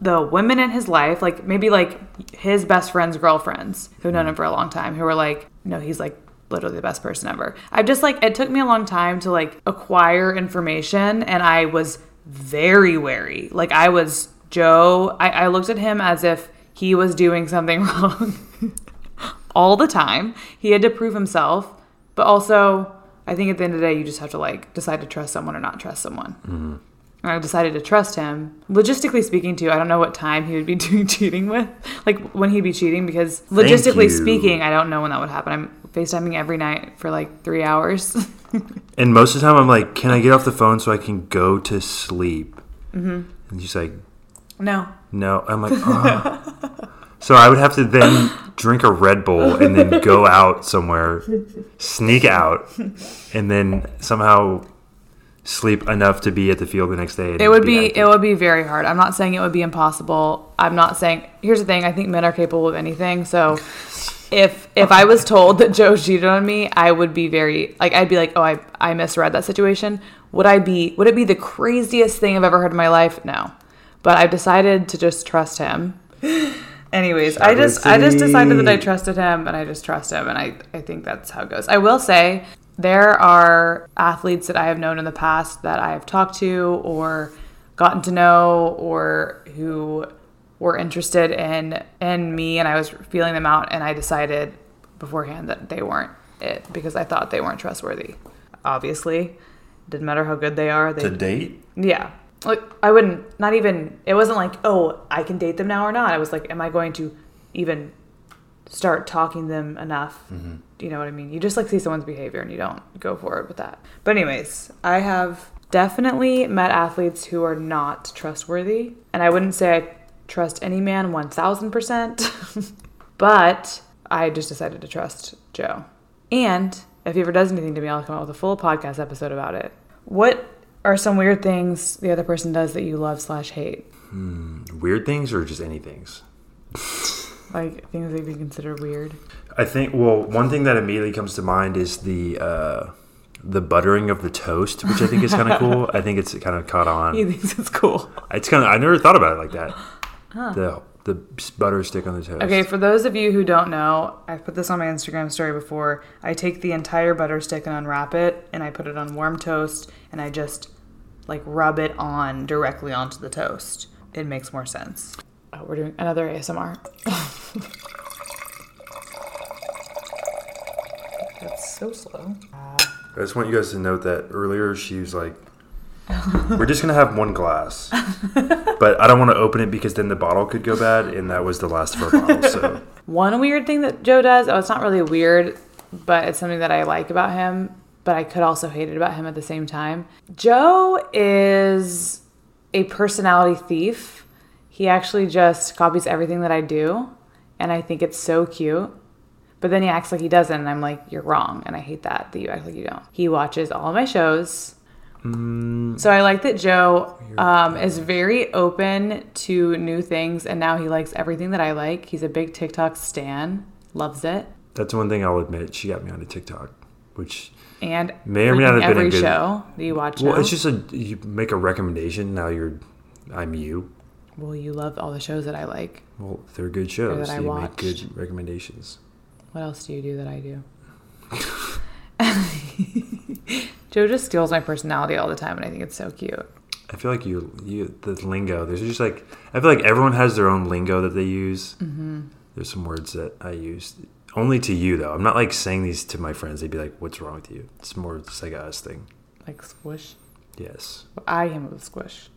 [SPEAKER 1] the women in his life, like maybe like his best friend's girlfriends who've known him for a long time, who were like, no, he's like literally the best person ever. I just like it took me a long time to like acquire information, and I was very wary. Like I was Joe, I, I looked at him as if he was doing something wrong all the time. He had to prove himself, but also, I think at the end of the day, you just have to like decide to trust someone or not trust someone. Mm-hmm. And I decided to trust him. Logistically speaking, too, I don't know what time he would be doing cheating with, like when he'd be cheating, because logistically speaking, I don't know when that would happen. I'm FaceTiming every night for like three hours.
[SPEAKER 2] And most of the time, I'm like, "Can I get off the phone so I can go to sleep?" Mm-hmm. And she's like,
[SPEAKER 1] no.
[SPEAKER 2] "No." I'm like, "Oh." so I would have to then drink a Red Bull and then go out somewhere, sneak out, and then somehow sleep enough to be at the field the next day.
[SPEAKER 1] It would be
[SPEAKER 2] active.
[SPEAKER 1] it would be very hard. I'm not saying it would be impossible. I'm not saying here's the thing, I think men are capable of anything. So if if I was told that Joe cheated on me, I would be very like I'd be like, "Oh, I I misread that situation." Would I be would it be the craziest thing I've ever heard in my life? No. But I've decided to just trust him. Anyways, I just I just decided that I trusted him and I just trust him and I I think that's how it goes. I will say there are athletes that I have known in the past that I have talked to or gotten to know or who were interested in in me and I was feeling them out and I decided beforehand that they weren't it because I thought they weren't trustworthy. Obviously, didn't matter how good they are. They
[SPEAKER 2] to date.
[SPEAKER 1] yeah. Like I wouldn't not even it wasn't like, "Oh, I can date them now or not." I was like, "Am I going to even start talking them enough?" Do you know what I mean? You just like see someone's behavior and you don't go forward with that. But anyways, I have definitely met athletes who are not trustworthy, and I wouldn't say I trust any man 1000%, but I just decided to trust Joe. And if he ever does anything to me, I'll come out with a full podcast episode about it. What are some weird things the other person does that you love slash hate?
[SPEAKER 2] Weird things or just any things?
[SPEAKER 1] Like things that you consider weird.
[SPEAKER 2] I think. Well, one thing that immediately comes to mind is the uh, the buttering of the toast, which I think is kind of cool. I think it's kind of caught on.
[SPEAKER 1] He thinks it's cool.
[SPEAKER 2] It's kind of. I never thought about it like that. The the butter stick on the toast.
[SPEAKER 1] Okay, for those of you who don't know, I've put this on my Instagram story before. I take the entire butter stick and unwrap it, and I put it on warm toast, and I just like rub it on directly onto the toast. It makes more sense. Oh, we're doing another ASMR. That's so slow.
[SPEAKER 2] I just want you guys to note that earlier she was like, "We're just gonna have one glass," but I don't want to open it because then the bottle could go bad, and that was the last of our bottle. So
[SPEAKER 1] One weird thing that Joe does, oh, it's not really weird, but it's something that I like about him, but I could also hate it about him at the same time. Joe is a personality thief. He actually just copies everything that I do, and I think it's so cute. But then he acts like he doesn't, and I'm like, you're wrong, and I hate that that you act like you don't. He watches all my shows. So I like that Joe um, is very open to new things, and now he likes everything that I like. He's a big TikTok stan, loves it,
[SPEAKER 2] that's one thing I'll admit. She got me onto TikTok, which
[SPEAKER 1] and
[SPEAKER 2] May or may not have been a
[SPEAKER 1] every
[SPEAKER 2] good-
[SPEAKER 1] show that you watch.
[SPEAKER 2] well,
[SPEAKER 1] now.
[SPEAKER 2] it's just a you make a recommendation. Now you're, I'm you.
[SPEAKER 1] well, you love all the shows that I like.
[SPEAKER 2] Well, they're good shows.
[SPEAKER 1] that I
[SPEAKER 2] you
[SPEAKER 1] watched.
[SPEAKER 2] make good recommendations.
[SPEAKER 1] What else do you do that I do? Joe just steals my personality all the time, and I think it's so cute.
[SPEAKER 2] I feel like you, you the lingo. There's just like I feel like everyone has their own lingo that they use. Mm-hmm. There's some words that I use only to you though. I'm not like saying these to my friends. They'd be like, "What's wrong with you?" It's more just like a us thing.
[SPEAKER 1] Like squish.
[SPEAKER 2] Yes.
[SPEAKER 1] I am with squish.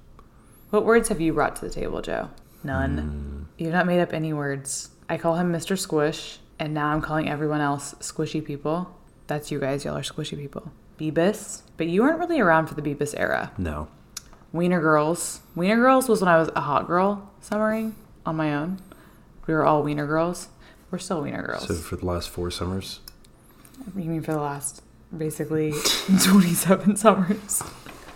[SPEAKER 1] What words have you brought to the table, Joe? None.
[SPEAKER 2] Hmm.
[SPEAKER 1] You've not made up any words. I call him Mr. Squish, and now I'm calling everyone else squishy people. That's you guys. Y'all are squishy people. Beebus. But you weren't really around for the Beebus era.
[SPEAKER 2] No.
[SPEAKER 1] Wiener Girls. Wiener Girls was when I was a hot girl summering on my own. We were all Wiener Girls. We're still Wiener Girls.
[SPEAKER 2] So for the last four summers,
[SPEAKER 1] You mean for the last basically 27 summers?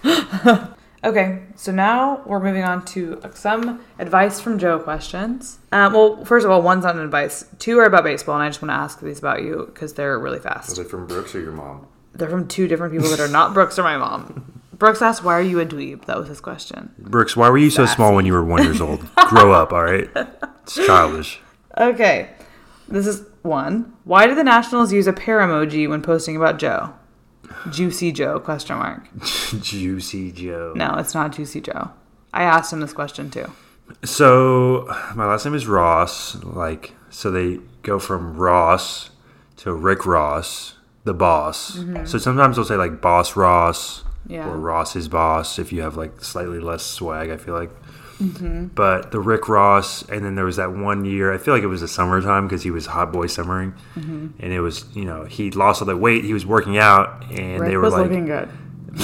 [SPEAKER 1] okay, so now we're moving on to some advice from Joe questions. Um, well, first of all, one's not an advice. Two are about baseball, and I just want to ask these about you because they're really fast.
[SPEAKER 2] Is it from Brooks or your mom?
[SPEAKER 1] They're from two different people that are not Brooks or my mom. Brooks asked, "Why are you a dweeb?" That was his question.
[SPEAKER 2] Brooks, why were you so small when you were one years old? Grow up, all right? It's childish.
[SPEAKER 1] Okay, this is one. Why do the Nationals use a pear emoji when posting about Joe? Juicy Joe? Question mark.
[SPEAKER 2] Juicy Joe.
[SPEAKER 1] No, it's not Juicy Joe. I asked him this question too.
[SPEAKER 2] So my last name is Ross. Like, so they go from Ross to Rick Ross, the boss. Mm-hmm. So sometimes they'll say like Boss Ross
[SPEAKER 1] Yeah.
[SPEAKER 2] or Ross's boss if you have like slightly less swag. I feel like. Mm-hmm. But the Rick Ross, and then there was that one year. I feel like it was the summertime because he was hot boy summering, mm-hmm. and it was you know he lost all that weight. He was working out, and
[SPEAKER 1] Rick
[SPEAKER 2] they were like,
[SPEAKER 1] looking good.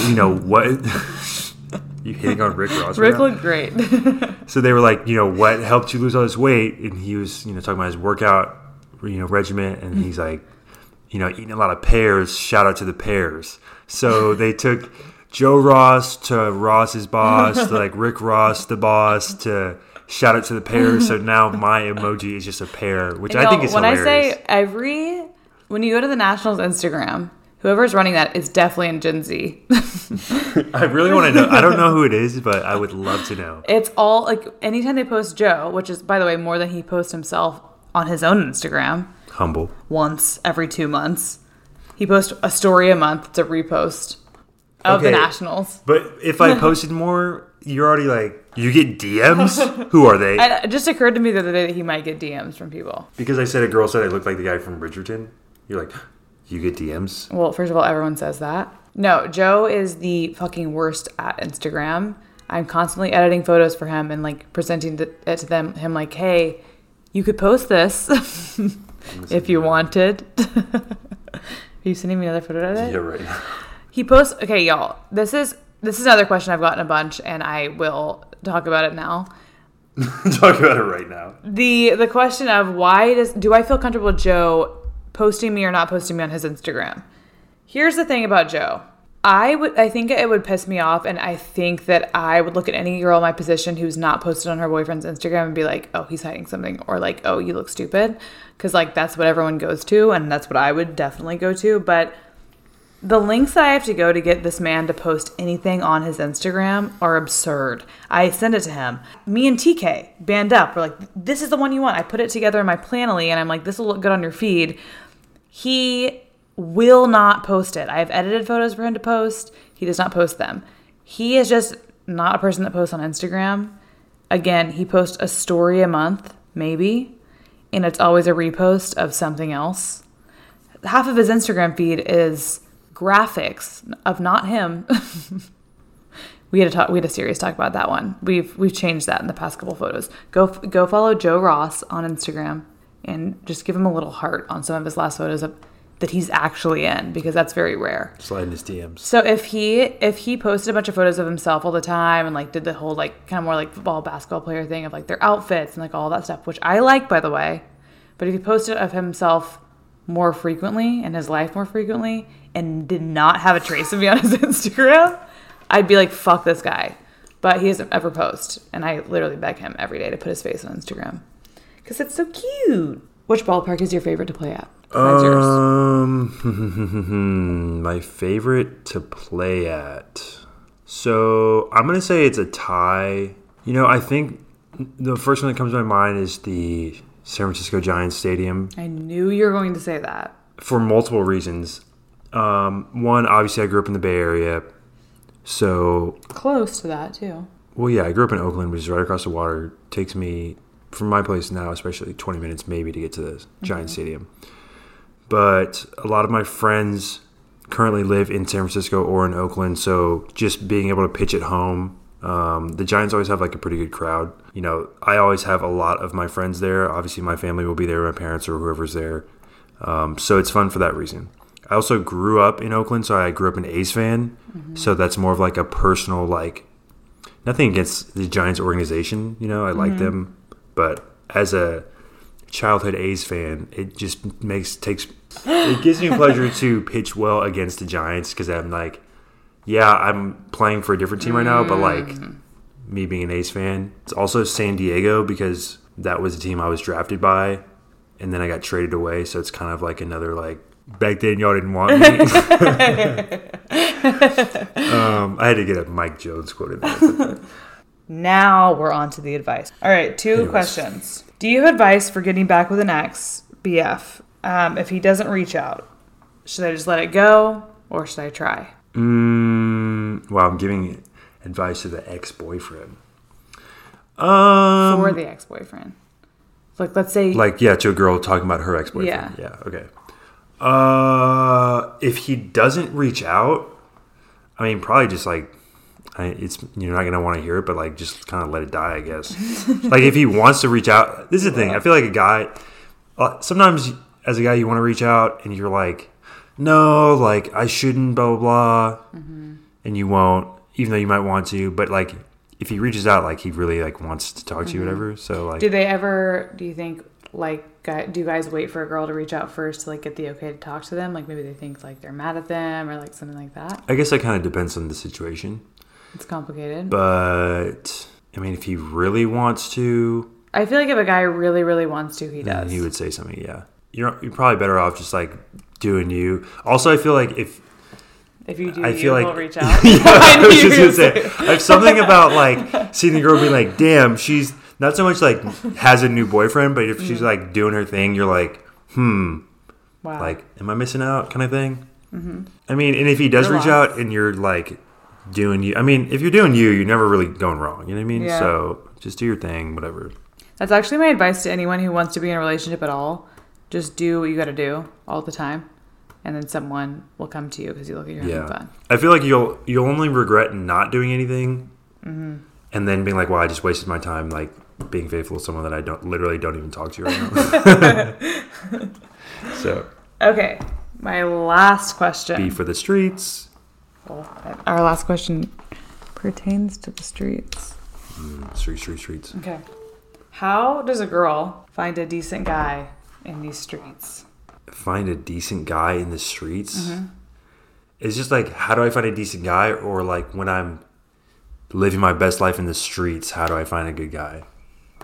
[SPEAKER 2] you know what? you hitting on Rick Ross? right
[SPEAKER 1] Rick
[SPEAKER 2] now?
[SPEAKER 1] looked great.
[SPEAKER 2] So they were like, you know, what helped you lose all this weight? And he was, you know, talking about his workout, you know, regimen. And he's mm-hmm. like, you know, eating a lot of pears. Shout out to the pears. So they took Joe Ross to Ross's boss, to like Rick Ross, the boss, to shout out to the pair. So now my emoji is just a pair, which I
[SPEAKER 1] You
[SPEAKER 2] think
[SPEAKER 1] know,
[SPEAKER 2] is
[SPEAKER 1] when
[SPEAKER 2] hilarious.
[SPEAKER 1] I say every when you go to the Nationals Instagram, whoever's running that is definitely in Gen Z.
[SPEAKER 2] I really want to know. I don't know who it is, but I would love to know.
[SPEAKER 1] It's all like anytime they post Joe, which is by the way more than he posts himself on his own Instagram
[SPEAKER 2] Humble.
[SPEAKER 1] once every two months. He posts a story a month to repost of the Nationals.
[SPEAKER 2] But if I posted more, you're already like, you get DMs? Who are they?
[SPEAKER 1] And it just occurred to me the other day that he might get DMs from people.
[SPEAKER 2] Because I said a girl said I looked like the guy from Bridgerton. You're like, you get DMs?
[SPEAKER 1] Well, first of all, everyone says that. No, Joe is the fucking worst at Instagram. I'm constantly editing photos for him and like presenting it it to them. Him like, hey, you could post this if you wanted. Are you sending me another photo of it?
[SPEAKER 2] Yeah, right.
[SPEAKER 1] He posts. Okay, y'all. This is this is another question I've gotten a bunch, and I will talk about it now.
[SPEAKER 2] Talk about it right now.
[SPEAKER 1] the The question of why does do I feel comfortable with Joe posting me or not posting me on his Instagram? Here's the thing about Joe. I would I think it would piss me off and I think that I would look at any girl in my position who's not posted on her boyfriend's Instagram and be like, "Oh, he's hiding something," or like, "Oh, you look stupid." Cuz like that's what everyone goes to and that's what I would definitely go to, but the links that I have to go to get this man to post anything on his Instagram are absurd. I send it to him. Me and TK band up. We're like, this is the one you want. I put it together in my Planoly and I'm like, this will look good on your feed. He will not post it. I have edited photos for him to post. He does not post them. He is just not a person that posts on Instagram. Again, he posts a story a month, maybe, and it's always a repost of something else half of his Instagram feed is graphics of not him. we had a talk, we had a serious talk about that one. We've we've changed that in the past couple photos. Go go follow Joe Ross on Instagram and just give him a little heart on some of his last photos of, that he's actually in because that's very rare.
[SPEAKER 2] Slide in his DMs.
[SPEAKER 1] So if he if he posted a bunch of photos of himself all the time and like did the whole like kind of more like football basketball player thing of like their outfits and like all that stuff, which I like by the way, but if he posted of himself more frequently and his life more frequently and did not have a trace of me on his Instagram, I'd be like fuck this guy. But he doesn't ever post, and I literally beg him every day to put his face on Instagram because it's so cute. Which ballpark is your favorite to play at?
[SPEAKER 2] Um, my favorite to play at. So I'm gonna say it's a tie. You know, I think the first one that comes to my mind is the San Francisco Giants Stadium
[SPEAKER 1] I knew you were going to say that.
[SPEAKER 2] for multiple reasons. Um, one, obviously, I grew up in the Bay Area, so
[SPEAKER 1] Close to that too.
[SPEAKER 2] Well, yeah, I grew up in Oakland, which is right across the water. takes me from my place now, especially 20 minutes maybe to get to the Giant Stadium. But a lot of my friends currently live in San Francisco or in Oakland, so just being able to pitch at home. Um, the Giants always have like a pretty good crowd. You know, I always have a lot of my friends there. Obviously, my family will be there, my parents or whoever's there. Um, so it's fun for that reason. I also grew up in Oakland, so I grew up an A's fan. So that's more of like a personal like nothing against the Giants organization. You know, I like them, but as a childhood A's fan, it just makes takes it gives me pleasure to pitch well against the Giants because I'm like, yeah, I'm playing for a different team right now, but like me being an A's fan, it's also San Diego because that was the team I was drafted by, and then I got traded away, so it's kind of like another like. Back then, y'all didn't want me. um, I had to get a Mike Jones quote in there.
[SPEAKER 1] Now we're on to the advice. All right, two
[SPEAKER 2] Anyways.
[SPEAKER 1] questions. Do you have advice for getting back with an ex, BF, um, if he doesn't reach out? Should I just let it go or should I try?
[SPEAKER 2] Mm, well, I'm giving advice to the ex boyfriend. Um,
[SPEAKER 1] for the ex boyfriend? Like, let's say,
[SPEAKER 2] like yeah, to a girl talking about her ex boyfriend.
[SPEAKER 1] Yeah.
[SPEAKER 2] Yeah. Okay. Uh, if he doesn't reach out, I mean, probably just like, I, it's you're not gonna want to hear it, but like, just kind of let it die, I guess. like, if he wants to reach out, this is the thing. I feel like a guy. Uh, sometimes, as a guy, you want to reach out, and you're like, no, like I shouldn't, blah blah blah,
[SPEAKER 1] Mm-hmm.
[SPEAKER 2] and you won't, even though you might want to. But like, if he reaches out, like he really like wants to talk to
[SPEAKER 1] Mm-hmm.
[SPEAKER 2] you, whatever. So like,
[SPEAKER 1] do they ever, do you think, like, do guys wait for a girl to reach out first to, like, get the okay to talk to them? Like, maybe they think, like, they're mad at them or, like, something like that?
[SPEAKER 2] I guess that kind of depends on the situation.
[SPEAKER 1] It's complicated.
[SPEAKER 2] But I mean, if he really wants to,
[SPEAKER 1] I feel like if a guy really, really wants to, he does.
[SPEAKER 2] he would say something. Yeah, you're you're probably better off just like doing you. Also, I feel like if
[SPEAKER 1] if you do,
[SPEAKER 2] I
[SPEAKER 1] you
[SPEAKER 2] feel like
[SPEAKER 1] reach out.
[SPEAKER 2] yeah, I was just gonna say, I have something about like seeing the girl be like, "Damn, she's not so much like has a new boyfriend, but if she's
[SPEAKER 1] Mm.
[SPEAKER 2] like doing her thing, you're like, hmm,
[SPEAKER 1] Wow.
[SPEAKER 2] like, am I missing out?" Kind of thing. I mean, and if he does
[SPEAKER 1] You're
[SPEAKER 2] reach
[SPEAKER 1] lost.
[SPEAKER 2] out and you're like doing you, I mean, if you're doing you, you're never really going wrong. You know what I mean?
[SPEAKER 1] Yeah.
[SPEAKER 2] So just do your thing, whatever.
[SPEAKER 1] That's actually my advice to anyone who wants to be in a relationship at all. Just do what you got to do all the time, and then someone will come to you because you look at you're having
[SPEAKER 2] Yeah,
[SPEAKER 1] fun.
[SPEAKER 2] I feel like you'll you'll only regret not doing anything,
[SPEAKER 1] Mm-hmm.
[SPEAKER 2] and then being like, "Well, I just wasted my time like being faithful to someone that I don't literally don't even talk to right now." so,
[SPEAKER 1] Okay, my last question.
[SPEAKER 2] be for the streets.
[SPEAKER 1] Our last question pertains to the streets.
[SPEAKER 2] Street, street, streets.
[SPEAKER 1] Okay. How does a girl find a decent guy in these streets?
[SPEAKER 2] Find a decent guy in the streets.
[SPEAKER 1] Mm-hmm.
[SPEAKER 2] It's just like, how do I find a decent guy, or like when I'm living my best life in the streets, how do I find a good guy?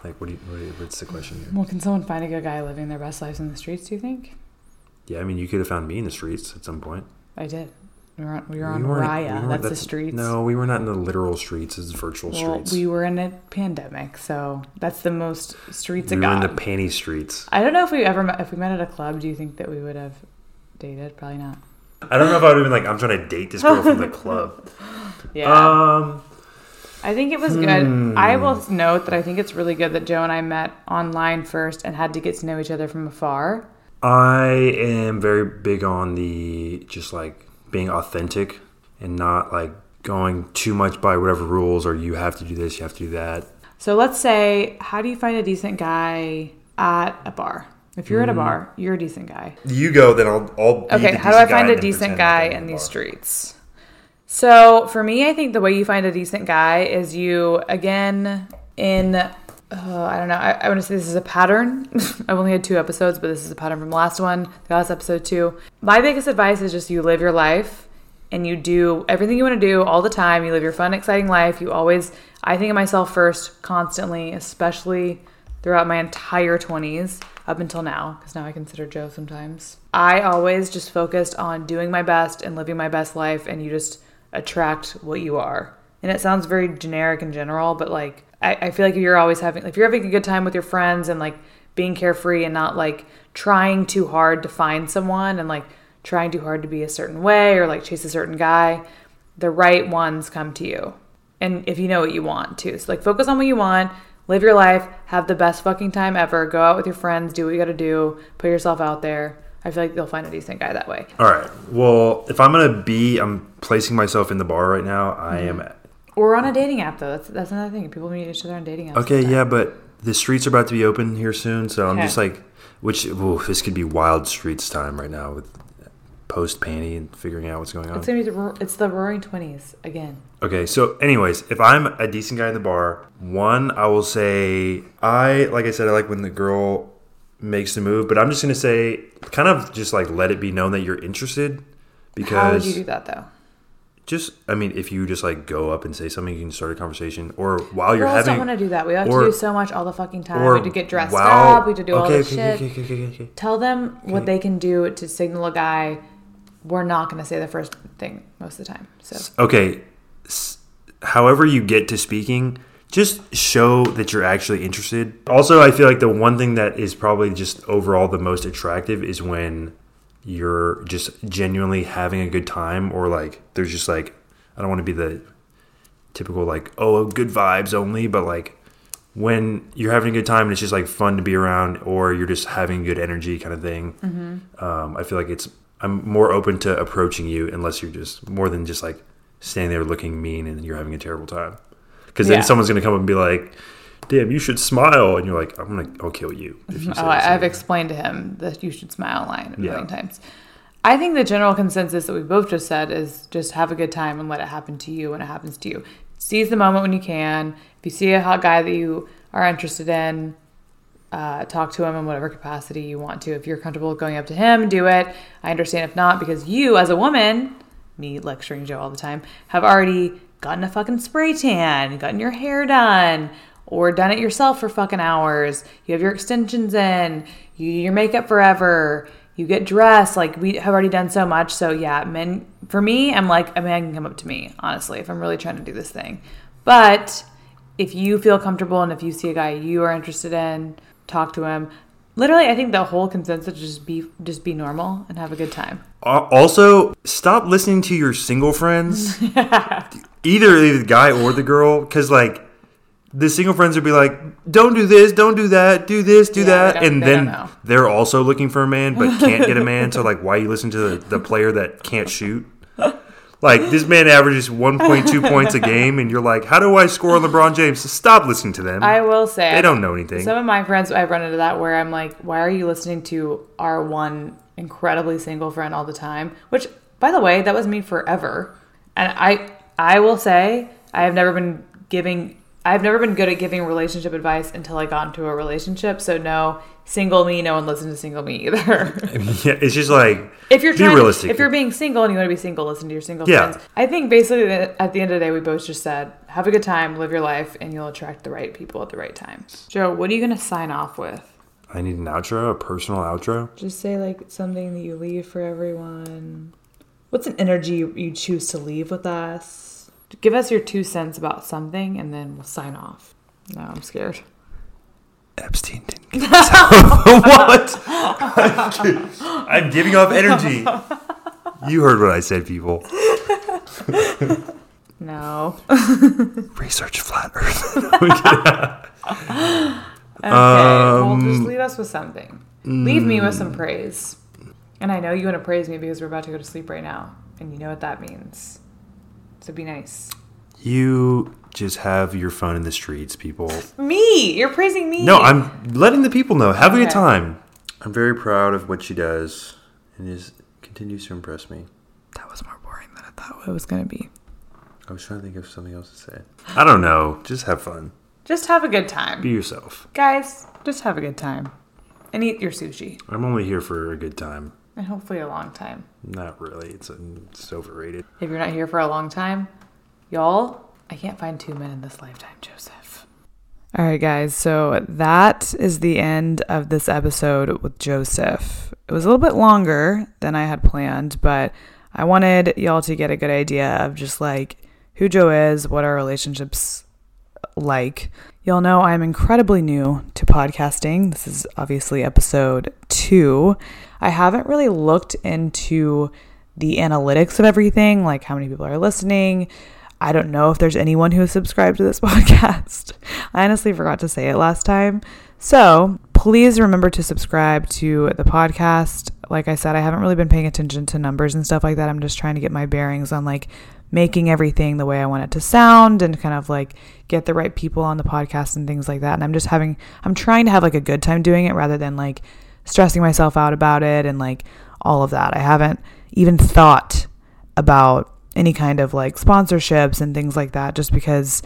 [SPEAKER 2] Like, what do you? What do you what's the question here?
[SPEAKER 1] Well, can someone find a good guy living their best lives in the streets? Do you think?
[SPEAKER 2] Yeah, I mean, you could have found me in the streets at some point.
[SPEAKER 1] I did. We were on, we were on
[SPEAKER 2] We
[SPEAKER 1] Raya.
[SPEAKER 2] we
[SPEAKER 1] that's, the streets.
[SPEAKER 2] No, we were not in the literal streets. It's virtual
[SPEAKER 1] Well,
[SPEAKER 2] streets.
[SPEAKER 1] we were in a pandemic, so that's the most streets
[SPEAKER 2] We were in the panty streets.
[SPEAKER 1] I don't know if we ever met, if we met at a club. Do you think that we would have dated? Probably not.
[SPEAKER 2] I don't know if I would have been like, I'm trying to date this girl from the club.
[SPEAKER 1] Yeah.
[SPEAKER 2] Um,
[SPEAKER 1] I think it was good. I will note that I think it's really good that Joe and I met online first and had to get to know each other from afar.
[SPEAKER 2] I am very big on the just like being authentic and not like going too much by whatever rules or you have to do this, you have to do that.
[SPEAKER 1] So let's say, how do you find a decent guy at a bar? If you're at a mm. bar, you're a decent guy.
[SPEAKER 2] You go, then I'll. I'll be
[SPEAKER 1] Okay, how do I find a decent guy in
[SPEAKER 2] the
[SPEAKER 1] these
[SPEAKER 2] bar.
[SPEAKER 1] streets? So for me, I think the way you find a decent guy is you again in uh, I don't know. I, I want to say this is a pattern. I've only had two episodes, but this is a pattern from the last one, the last episode too. My biggest advice is just you live your life and you do everything you want to do all the time. You live your fun, exciting life. You always, I think of myself first constantly, especially throughout my entire 20s up until now, because now I consider Joe sometimes. I always just focused on doing my best and living my best life, and you just attract what you are. And it sounds very generic and general, but like, I, I feel like if you're always having, if you're having a good time with your friends and like being carefree and not like trying too hard to find someone and like trying too hard to be a certain way or like chase a certain guy, the right ones come to you. And if you know what you want too. So like focus on what you want, live your life, have the best fucking time ever, go out with your friends, do what you gotta do, put yourself out there. I feel like you'll find a decent guy that way.
[SPEAKER 2] All right. Well, if I'm gonna be, I'm placing myself in the bar right now. I mm-hmm. am.
[SPEAKER 1] Or on a dating app though. That's that's another thing. People meet each other on dating apps.
[SPEAKER 2] Okay, yeah, but the streets are about to be open here soon, so I'm
[SPEAKER 1] Okay.
[SPEAKER 2] just like, which ooh, this could be wild streets time right now with post panty and figuring out what's going on.
[SPEAKER 1] It's gonna be the ro- it's the roaring twenties again.
[SPEAKER 2] Okay, so anyways, if I'm a decent guy in the bar, one, I will say I like I said, I like when the girl makes the move, but I'm just gonna say kind of just like let it be known that you're interested. Because
[SPEAKER 1] How would you do that though?
[SPEAKER 2] Just I mean, if you just like go up and say something, you can start a conversation. Or while you're having
[SPEAKER 1] don't want to do that. We have
[SPEAKER 2] or-
[SPEAKER 1] to do so much all the fucking time.
[SPEAKER 2] or
[SPEAKER 1] we have to get dressed
[SPEAKER 2] while-
[SPEAKER 1] up. We have to do all
[SPEAKER 2] okay,
[SPEAKER 1] this
[SPEAKER 2] okay,
[SPEAKER 1] shit.
[SPEAKER 2] okay.
[SPEAKER 1] Tell them what they can do to signal a guy. We're not going to say the first thing most of the time. So
[SPEAKER 2] Okay, s- however you get to speaking, just show that you're actually interested. Also, I feel like the one thing that is probably just overall the most attractive is when you're just genuinely having a good time, or like there's just like I don't want to be the typical like oh good vibes only, but like when you're having a good time and it's just like fun to be around, or you're just having good energy kind of thing.
[SPEAKER 1] Mm-hmm.
[SPEAKER 2] Um, I feel like it's I'm more open to approaching you unless you're just more than just like standing there looking mean and you're having a terrible time. Because then
[SPEAKER 1] Yeah.
[SPEAKER 2] someone's gonna come up and be like, "Damn, you should smile," and you're like, "I'm gonna, I'll kill you." If you say
[SPEAKER 1] Oh, I've explained to him that you should smile line a
[SPEAKER 2] Yeah.
[SPEAKER 1] million times. I think the general consensus that we both just said is just have a good time and let it happen to you when it happens to you. Seize the moment when you can. If you see a hot guy that you are interested in, uh, talk to him in whatever capacity you want to. If you're comfortable going up to him, do it. I understand if not, because you, as a woman, me lecturing Joe all the time, have already gotten a fucking spray tan, gotten your hair done, or done it yourself for fucking hours. You have your extensions in, you your makeup forever, you get dressed. Like we have already done so much. So yeah, men for me, I'm like a man can come up to me, honestly, if I'm really trying to do this thing. But if you feel comfortable and if you see a guy you are interested in, talk to him. Literally, I think the whole consensus is just be just be normal and have a good time.
[SPEAKER 2] Al- Also, stop listening to your single friends, either the guy or the girl, because like the single friends would be like, "Don't do this, don't do that, do this, do
[SPEAKER 1] Yeah,
[SPEAKER 2] that," and then they're also looking for a man but can't get a man. So like, why you listen to the, the player that can't shoot? Like this man averages 1.2 points a game, and you're like, "How do I score on LeBron James?" Stop listening to them.
[SPEAKER 1] I will say
[SPEAKER 2] they don't know anything.
[SPEAKER 1] Some of my friends, I've run into that where I'm like, why are you listening to our one incredibly single friend all the time? Which, by the way, that was me forever. And I, I will say, I have never been giving, I've never been good at giving relationship advice until I got into a relationship. So no, single me, no one listens to single me either.
[SPEAKER 2] yeah, it's just like
[SPEAKER 1] if you're
[SPEAKER 2] be
[SPEAKER 1] trying,
[SPEAKER 2] realistic.
[SPEAKER 1] if you're being single and you want to be single, listen to your single
[SPEAKER 2] Yeah.
[SPEAKER 1] friends. I think basically that at the end of the day, we both just said, have a good time, live your life, and you'll attract the right people at the right times. Joe, what are you going to sign off with?
[SPEAKER 2] I need an outro, a personal outro.
[SPEAKER 1] Just say like something that you leave for everyone. What's an energy you, you choose to leave with us? Give us your two cents about something, and then we'll sign off. No, I'm scared.
[SPEAKER 2] Epstein didn't get what? I'm giving off energy. You heard what I said, people.
[SPEAKER 1] No.
[SPEAKER 2] Research flat Earth.
[SPEAKER 1] Okay. well,
[SPEAKER 2] Um,
[SPEAKER 1] just leave us with something. Leave me with some praise. And I know you want to praise me because we're about to go to sleep right now, and you know what that means. So be nice.
[SPEAKER 2] you just have your fun in the streets, people.
[SPEAKER 1] Me, you're praising me.
[SPEAKER 2] No, I'm letting the people know. Have a good time. I'm very proud of what she does, and is continues to impress me.
[SPEAKER 1] That was more boring than I thought it was gonna be.
[SPEAKER 2] I was trying to think of something else to say. I don't know. Just have fun.
[SPEAKER 1] Just have a good time,
[SPEAKER 2] Be yourself.
[SPEAKER 1] guys. Just have a good time, and eat your sushi,
[SPEAKER 2] I'm only here for a good time.
[SPEAKER 1] And hopefully a long time.
[SPEAKER 2] Not really. It's, uh, it's overrated.
[SPEAKER 1] If you're not here for a long time, y'all, I can't find two men in this lifetime, Joseph. All right, guys. So that is the end of this episode with Joseph. It was a little bit longer than I had planned, but I wanted y'all to get a good idea of just like who Joe is, what our relationships uh, like. Y'all know I'm incredibly new to podcasting. This is obviously episode two. I haven't really looked into the analytics of everything, like how many people are listening. I don't know if there's anyone who is subscribed to this podcast. I honestly forgot to say it last time. So please remember to subscribe to the podcast. Like I said, I haven't really been paying attention to numbers and stuff like that. I'm just trying to get my bearings on like making everything the way I want it to sound and kind of like get the right people on the podcast and things like that. And I'm just having, I'm trying to have like a good time doing it rather than like stressing myself out about it and like all of that. I haven't even thought about any kind of like sponsorships and things like that just because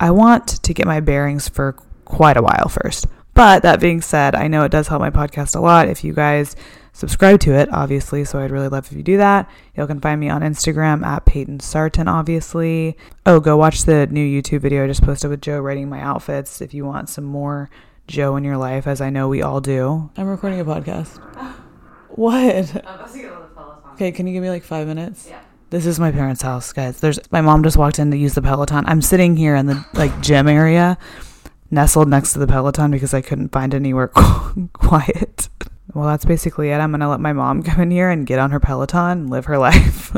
[SPEAKER 1] I want to get my bearings for quite a while first. But that being said, I know it does help my podcast a lot if you guys subscribe to it, obviously. So I'd really love if you do that. You can find me on Instagram at Payton Sartain, obviously. Oh, go watch the new YouTube video I just posted with Joe rating my outfits if you want some more Joe in your life, as I know we all do. I'm recording a podcast. What? Okay, can you give me like five minutes? Yeah. This is my parents' house, guys. There's my mom just walked in to use the Peloton. I'm sitting here in the like gym area, nestled next to the Peloton because I couldn't find anywhere quiet. Well, that's basically it. I'm gonna let my mom come in here and get on her Peloton and live her life.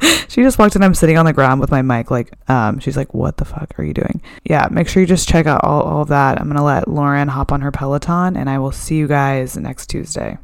[SPEAKER 1] She just walked in. I'm sitting on the ground with my mic. Like, um, she's like, "What the fuck are you doing?" Yeah, make sure you just check out all, all that. I'm gonna let Lauren hop on her Peloton, and I will see you guys next Tuesday.